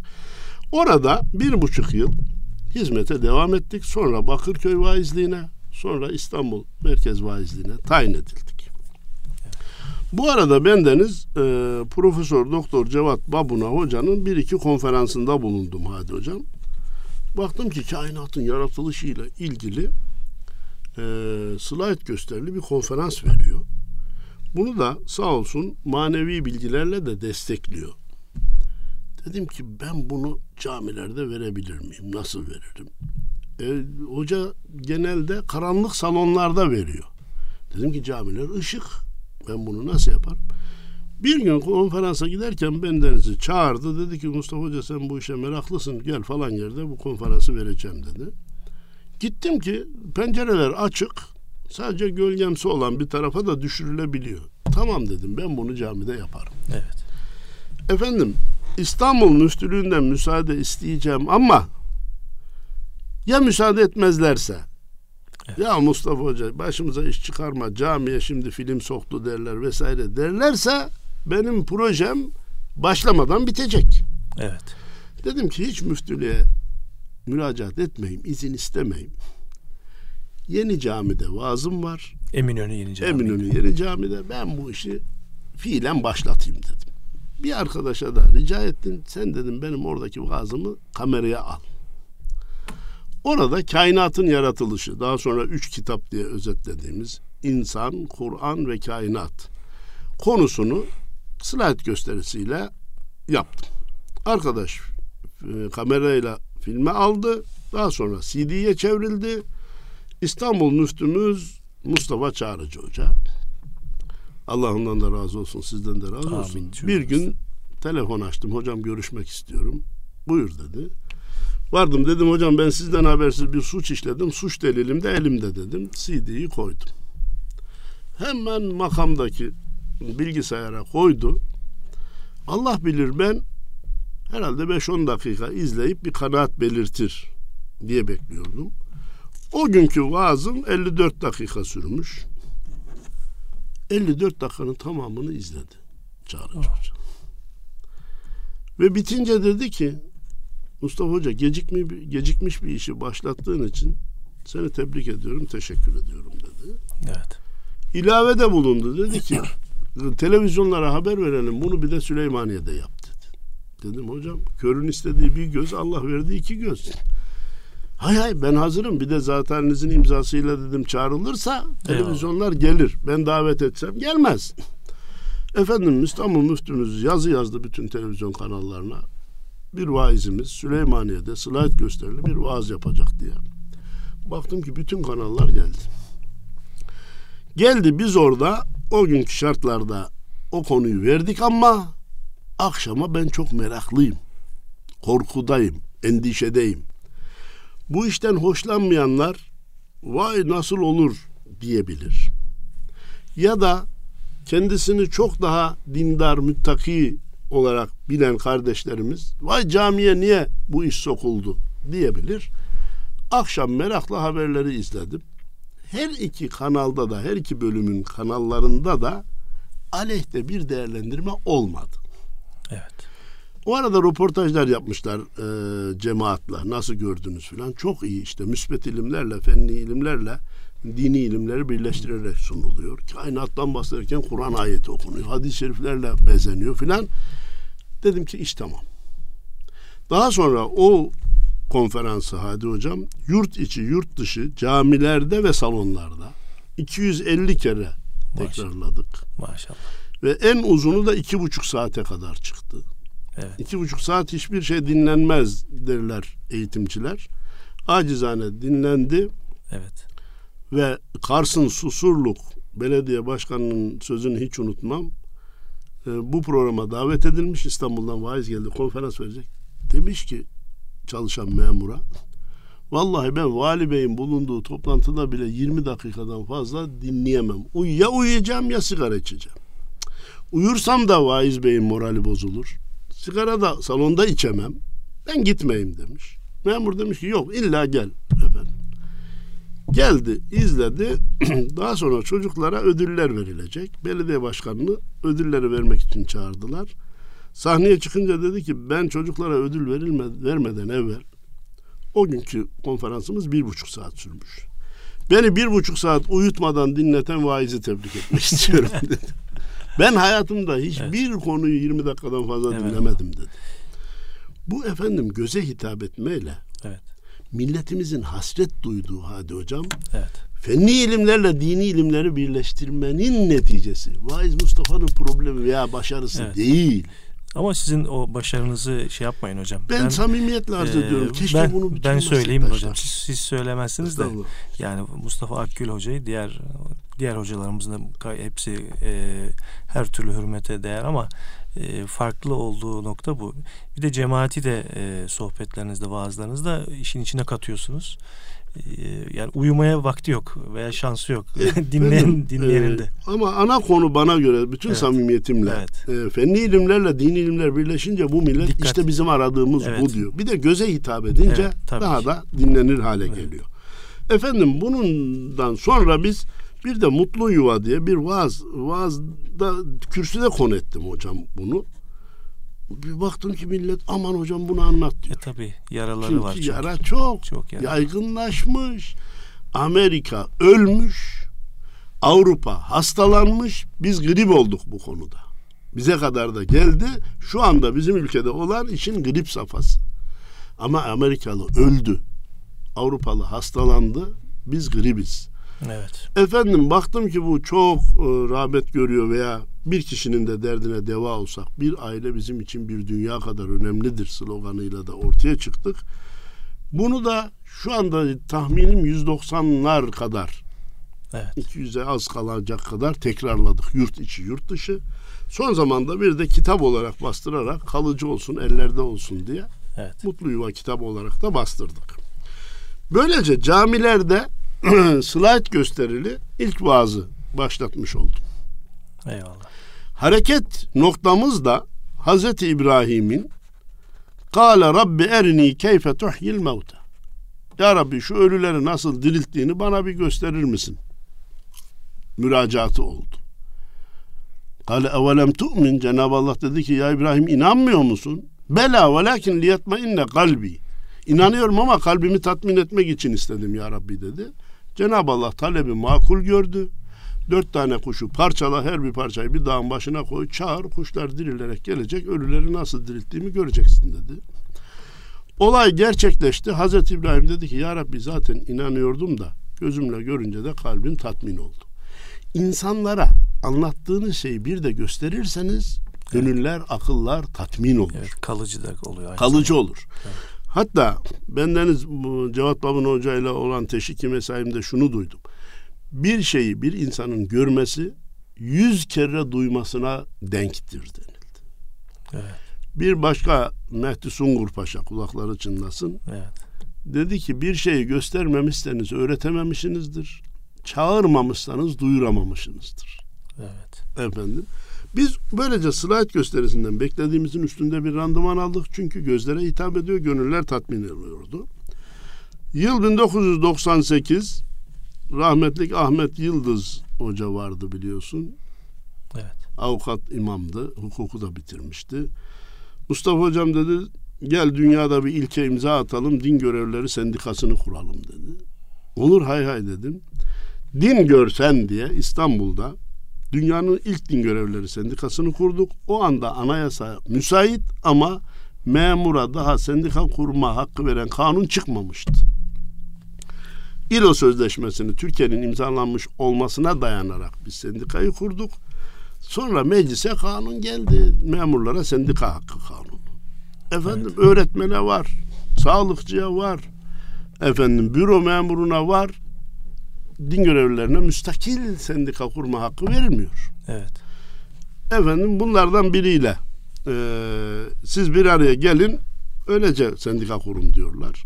Orada bir buçuk yıl hizmete devam ettik. Sonra Bakırköy vaizliğine, sonra İstanbul Merkez Vaizliğine tayin edildik. Bu arada bendeniz e, Profesör Doktor Cevat Babuna hocanın bir iki konferansında bulundum Hadi hocam. Baktım ki kainatın yaratılışıyla ilgili e, slide gösterili bir konferans veriyor. Bunu da sağ olsun manevi bilgilerle de destekliyor. Dedim ki ben bunu camilerde verebilir miyim? Nasıl veririm? E, hoca genelde karanlık salonlarda veriyor. Dedim ki camiler ışık. Ben bunu nasıl yaparım? Bir gün konferansa giderken bendenizi çağırdı. Dedi ki Mustafa Hoca sen bu işe meraklısın. Gel falan yerde bu konferansı vereceğim dedi. Gittim ki pencereler açık. Sadece gölgemsi olan bir tarafa da düşürülebiliyor. Tamam dedim ben bunu camide yaparım. Evet. Efendim İstanbul Müftülüğü'nden müsaade isteyeceğim ama ya müsaade etmezlerse ya Mustafa Hoca başımıza iş çıkarma camiye şimdi film soktu derler vesaire derlerse benim projem başlamadan bitecek. Evet. Dedim ki hiç müftülüğe müracaat etmeyeyim, izin istemeyeyim. Yeni camide vaazım var. Eminönü Yeni Cami. Eminönü Yeni Cami'de ben bu işi fiilen başlatayım dedim. Bir arkadaşa da rica ettim. Sen dedim benim oradaki vaazımı kameraya al. Orada kainatın yaratılışı, daha sonra üç kitap diye özetlediğimiz insan, Kur'an ve kainat konusunu slide gösterisiyle yaptım. Arkadaş e, kamerayla filme aldı. Daha sonra CD'ye çevrildi. İstanbul müftümüz Mustafa Çağrıcı Hoca. Allah ondan da razı olsun, sizden de razı Amin. olsun. Bir gün telefon açtım. Hocam görüşmek istiyorum. Buyur dedi. Vardım dedim hocam ben sizden habersiz bir suç işledim. Suç delilim de elimde dedim. CD'yi koydum. Hemen makamdaki bilgisayara koydu. Allah bilir ben herhalde 5-10 dakika izleyip bir kanaat belirtir diye bekliyordum. O günkü vaazım 54 dakika sürmüş. 54 dakikanın tamamını izledi Çağrı Hoca. Ve bitince dedi ki Mustafa Hoca gecikmi, gecikmiş bir işi başlattığın için seni tebrik ediyorum, teşekkür ediyorum dedi. Evet. İlavede bulundu. Dedi ki *clears throat* televizyonlara haber verelim bunu bir de Süleymaniye'de yap dedi. Dedim hocam körün istediği bir göz Allah verdiği iki göz. Hay hay ben hazırım. Bir de zateninizin imzasıyla dedim çağrılırsa televizyonlar gelir. Ben davet etsem gelmez. Efendim İstanbul müftümüz yazı yazdı bütün televizyon kanallarına. Bir vaizimiz Süleymaniye'de slayt gösterili bir vaaz yapacak diye. Baktım ki bütün kanallar geldi. Geldi biz orada o günkü şartlarda o konuyu verdik ama akşama ben çok meraklıyım. Korkudayım, endişedeyim. Bu işten hoşlanmayanlar vay nasıl olur diyebilir. Ya da kendisini çok daha dindar, müttaki olarak bilen kardeşlerimiz vay camiye niye bu iş sokuldu diyebilir. Akşam merakla haberleri izledim. Her iki kanalda da her iki bölümün kanallarında da aleyhte bir değerlendirme olmadı. Evet. O arada röportajlar yapmışlar e, cemaatla. Nasıl gördünüz filan. Çok iyi işte müsbet ilimlerle, fenli ilimlerle dini ilimleri birleştirerek sunuluyor. Kainattan bahsederken Kur'an ayeti okunuyor. Hadis-i şeriflerle bezeniyor filan. Dedim ki iş tamam. Daha sonra o konferansı Hadi Hocam yurt içi yurt dışı camilerde ve salonlarda 250 kere tekrarladık. Maşallah. Ve en uzunu da iki buçuk saate kadar çıktı. Evet. İki buçuk saat hiçbir şey dinlenmez derler eğitimciler. Acizane dinlendi. Evet. Ve Kars'ın Susurluk belediye başkanının sözünü hiç unutmam. Ee, bu programa davet edilmiş İstanbul'dan vaiz geldi konferans verecek. Demiş ki çalışan memura Vallahi ben vali beyin bulunduğu toplantıda bile 20 dakikadan fazla dinleyemem. Ya uyuyacağım ya sigara içeceğim. Uyursam da vaiz beyin morali bozulur. Sigara da salonda içemem. Ben gitmeyeyim demiş. Memur demiş ki yok illa gel efendim. Geldi, izledi. *clears throat* Daha sonra çocuklara ödüller verilecek. Belediye başkanını ödülleri vermek için çağırdılar. Sahneye çıkınca dedi ki ben çocuklara ödül verilme, vermeden evvel o günkü konferansımız bir buçuk saat sürmüş. Beni bir buçuk saat uyutmadan dinleten vaizi tebrik etmek istiyorum *laughs* dedi. Ben hayatımda hiçbir evet. konuyu 20 dakikadan fazla evet. dinlemedim dedi. Bu efendim göze hitap etmeyle evet. Milletimizin hasret duyduğu hadi hocam evet. fenli ilimlerle dini ilimleri birleştirmenin neticesi. Vaiz Mustafa'nın problemi veya başarısı evet. değil. Ama sizin o başarınızı şey yapmayın hocam. Ben, ben samimiyetle arz ediyorum. E, Keşke ben, bunu ben söyleyeyim hocam. Siz, siz söylemezsiniz de yani Mustafa Akgül hocayı diğer diğer hocalarımızın da hepsi e, her türlü hürmete değer ama e, farklı olduğu nokta bu. Bir de cemaati de e, sohbetlerinizde, vaazlarınızda işin içine katıyorsunuz. Ee, yani uyumaya vakti yok veya şansı yok. *laughs* Dinleyen dinleyenin de. ama ana konu bana göre bütün evet. samimiyetimle evet. E, fenli ilimlerle dini ilimler birleşince bu millet Dikkat. işte bizim aradığımız evet. bu diyor. Bir de göze hitap edince evet, daha ki. da dinlenir hale evet. geliyor. Efendim bundan sonra biz bir de Mutlu Yuva diye bir vaaz, vaazda kürsüde konu ettim hocam bunu bir baktım ki millet aman hocam bunu anlat diyor. E tabi yaraları Çünkü var. Çünkü yara çok, çok yara. yaygınlaşmış. Amerika ölmüş. Avrupa hastalanmış. Biz grip olduk bu konuda. Bize kadar da geldi. Şu anda bizim ülkede olan için grip safhası. Ama Amerikalı öldü. Avrupalı hastalandı. Biz gribiz. Evet. Efendim baktım ki bu çok e, rağbet görüyor veya bir kişinin de derdine deva olsak bir aile bizim için bir dünya kadar önemlidir sloganıyla da ortaya çıktık. Bunu da şu anda tahminim 190'lar kadar evet. 200'e az kalacak kadar tekrarladık yurt içi yurt dışı. Son zamanda bir de kitap olarak bastırarak kalıcı olsun ellerde olsun diye evet. Mutlu Yuva kitabı olarak da bastırdık. Böylece camilerde *clears throat* slide gösterili ilk vaazı başlatmış oldum. Eyvallah. Hareket noktamız da Hazreti İbrahim'in Kale Rabbi erini keyfe tuhyil mevte. Ya Rabbi şu ölüleri nasıl dirilttiğini bana bir gösterir misin? Müracaatı oldu. Kale evelem tu'min Cenab-ı Allah dedi ki ya İbrahim inanmıyor musun? Bela velakin liyetme inne kalbi. İnanıyorum ama kalbimi tatmin etmek için istedim ya Rabbi dedi. Cenab-ı Allah talebi makul gördü. Dört tane kuşu parçala her bir parçayı bir dağın başına koy çağır kuşlar dirilerek gelecek ölüleri nasıl dirilttiğimi göreceksin dedi. Olay gerçekleşti. Hazreti İbrahim dedi ki ya Rabbi zaten inanıyordum da gözümle görünce de kalbim tatmin oldu. İnsanlara anlattığınız şeyi bir de gösterirseniz gönüller, akıllar tatmin olur. Evet, kalıcı da oluyor. Kalıcı olur. Hatta bendeniz Cevat Babın Hoca ile olan teşviki mesaimde şunu duydum. Bir şeyi bir insanın görmesi yüz kere duymasına denktir denildi. Evet, Bir başka Mehdi Sungur Paşa kulakları çınlasın. evet. Dedi ki bir şeyi göstermemişseniz öğretememişsinizdir. Çağırmamışsanız duyuramamışsınızdır. Evet. Efendim. Biz böylece slide gösterisinden beklediğimizin üstünde bir randıman aldık. Çünkü gözlere hitap ediyor, gönüller tatmin ediyordu. Yıl 1998 rahmetlik Ahmet Yıldız Hoca vardı biliyorsun. Evet. Avukat imamdı. Hukuku da bitirmişti. Mustafa Hocam dedi gel dünyada bir ilke imza atalım. Din görevlileri sendikasını kuralım dedi. Olur hay hay dedim. Din görsen diye İstanbul'da dünyanın ilk din görevlileri sendikasını kurduk. O anda anayasa müsait ama memura daha sendika kurma hakkı veren kanun çıkmamıştı. İLO Sözleşmesi'ni Türkiye'nin imzalanmış olmasına dayanarak biz sendikayı kurduk. Sonra meclise kanun geldi. Memurlara sendika hakkı kanunu. Efendim öğretmene var, sağlıkçıya var, efendim büro memuruna var. Din görevlilerine müstakil sendika kurma hakkı verilmiyor. Evet. Efendim bunlardan biriyle e, siz bir araya gelin öylece sendika kurun diyorlar.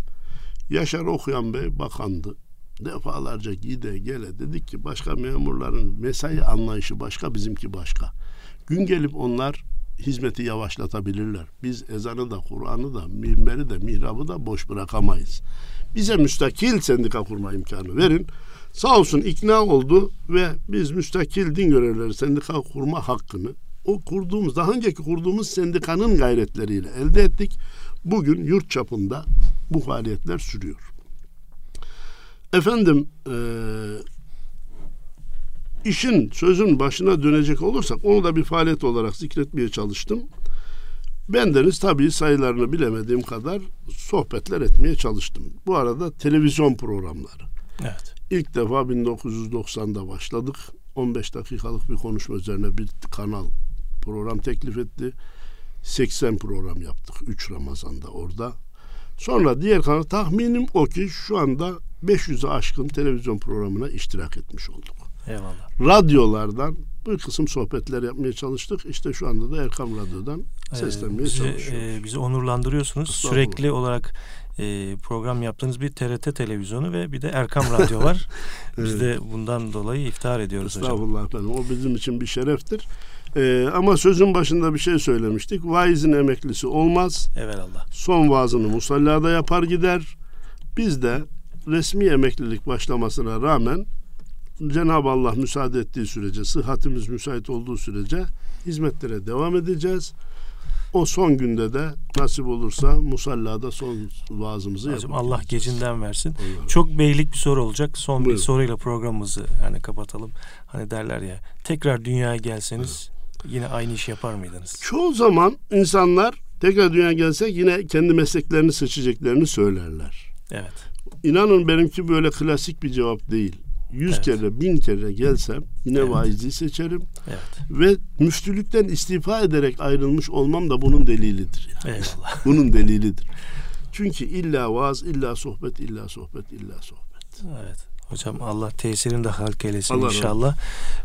Yaşar Okuyan Bey bakandı. Defalarca gide gele dedik ki başka memurların mesai anlayışı başka bizimki başka. Gün gelip onlar hizmeti yavaşlatabilirler. Biz ezanı da Kur'an'ı da minberi de mihrabı da boş bırakamayız. Bize müstakil sendika kurma imkanı verin. Sağ olsun ikna oldu ve biz müstakil din görevlileri sendika kurma hakkını o kurduğumuz daha önceki kurduğumuz sendikanın gayretleriyle elde ettik. Bugün yurt çapında bu faaliyetler sürüyor. Efendim eee işin sözün başına dönecek olursak onu da bir faaliyet olarak zikretmeye çalıştım. Bendeniz tabii sayılarını bilemediğim kadar sohbetler etmeye çalıştım. Bu arada televizyon programları. Evet. İlk defa 1990'da başladık. 15 dakikalık bir konuşma üzerine bir kanal program teklif etti. 80 program yaptık 3 Ramazan'da orada. Sonra diğer kanal tahminim o ki şu anda 500'e aşkın televizyon programına iştirak etmiş olduk. Eyvallah. Radyolardan bir kısım sohbetler yapmaya çalıştık. İşte şu anda da Erkam Radyo'dan Ee, seslenmeye bizi, çalışıyoruz. e, bizi onurlandırıyorsunuz. Sürekli olarak e, program yaptığınız bir TRT televizyonu ve bir de Erkam Radyo var. *laughs* Biz Evet. de bundan dolayı iftihar ediyoruz hocam. Estağfurullah efendim. O bizim için bir şereftir. Ee, ama sözün başında bir şey söylemiştik. Vaizin emeklisi olmaz. Evelallah. Son vaazını musallada yapar gider. Biz de resmi emeklilik başlamasına rağmen Cenab-ı Allah müsaade ettiği sürece, sıhhatimiz müsait olduğu sürece hizmetlere devam edeceğiz. O son günde de nasip olursa musallada son vaazımızı yapacağız. Allah gecinden versin. Allah. Çok beylik bir soru olacak. Son Buyurun. bir soruyla programımızı hani kapatalım. Hani derler ya tekrar dünyaya gelseniz yine aynı işi yapar mıydınız? Çoğu zaman insanlar tekrar dünyaya gelsek yine kendi mesleklerini seçeceklerini söylerler. Evet. İnanın benimki böyle klasik bir cevap değil. Yüz Evet. kere, bin kere gelsem yine Evet. vaizliği seçerim. Evet. Ve müftülükten istifa ederek ayrılmış olmam da bunun delilidir. Yani. Eyvallah. *laughs* Bunun delilidir. Çünkü illa vaaz, illa sohbet, illa sohbet, illa sohbet. Evet. Hocam Allah tesirini de halk eylesin Allah inşallah.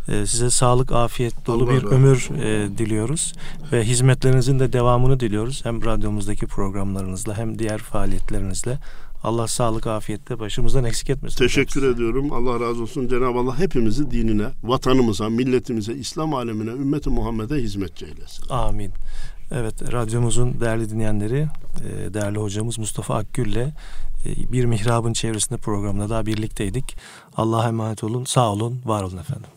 Ee, size sağlık, afiyet dolu Allah bir razı ömür e, diliyoruz. Ve hizmetlerinizin de devamını diliyoruz. Hem radyomuzdaki programlarınızla hem diğer faaliyetlerinizle. Allah sağlık, afiyetle başımızdan eksik etmesin. Teşekkür hocam. ediyorum. Allah razı olsun. Cenab-ı Allah hepimizi dinine, vatanımıza, milletimize, İslam alemine, ümmeti Muhammed'e hizmetçi eylesin. Amin. Evet, radyomuzun değerli dinleyenleri, e, değerli hocamız Mustafa Akgül'le e, bir mihrabın çevresinde programda daha birlikteydik. Allah'a emanet olun, sağ olun, var olun efendim.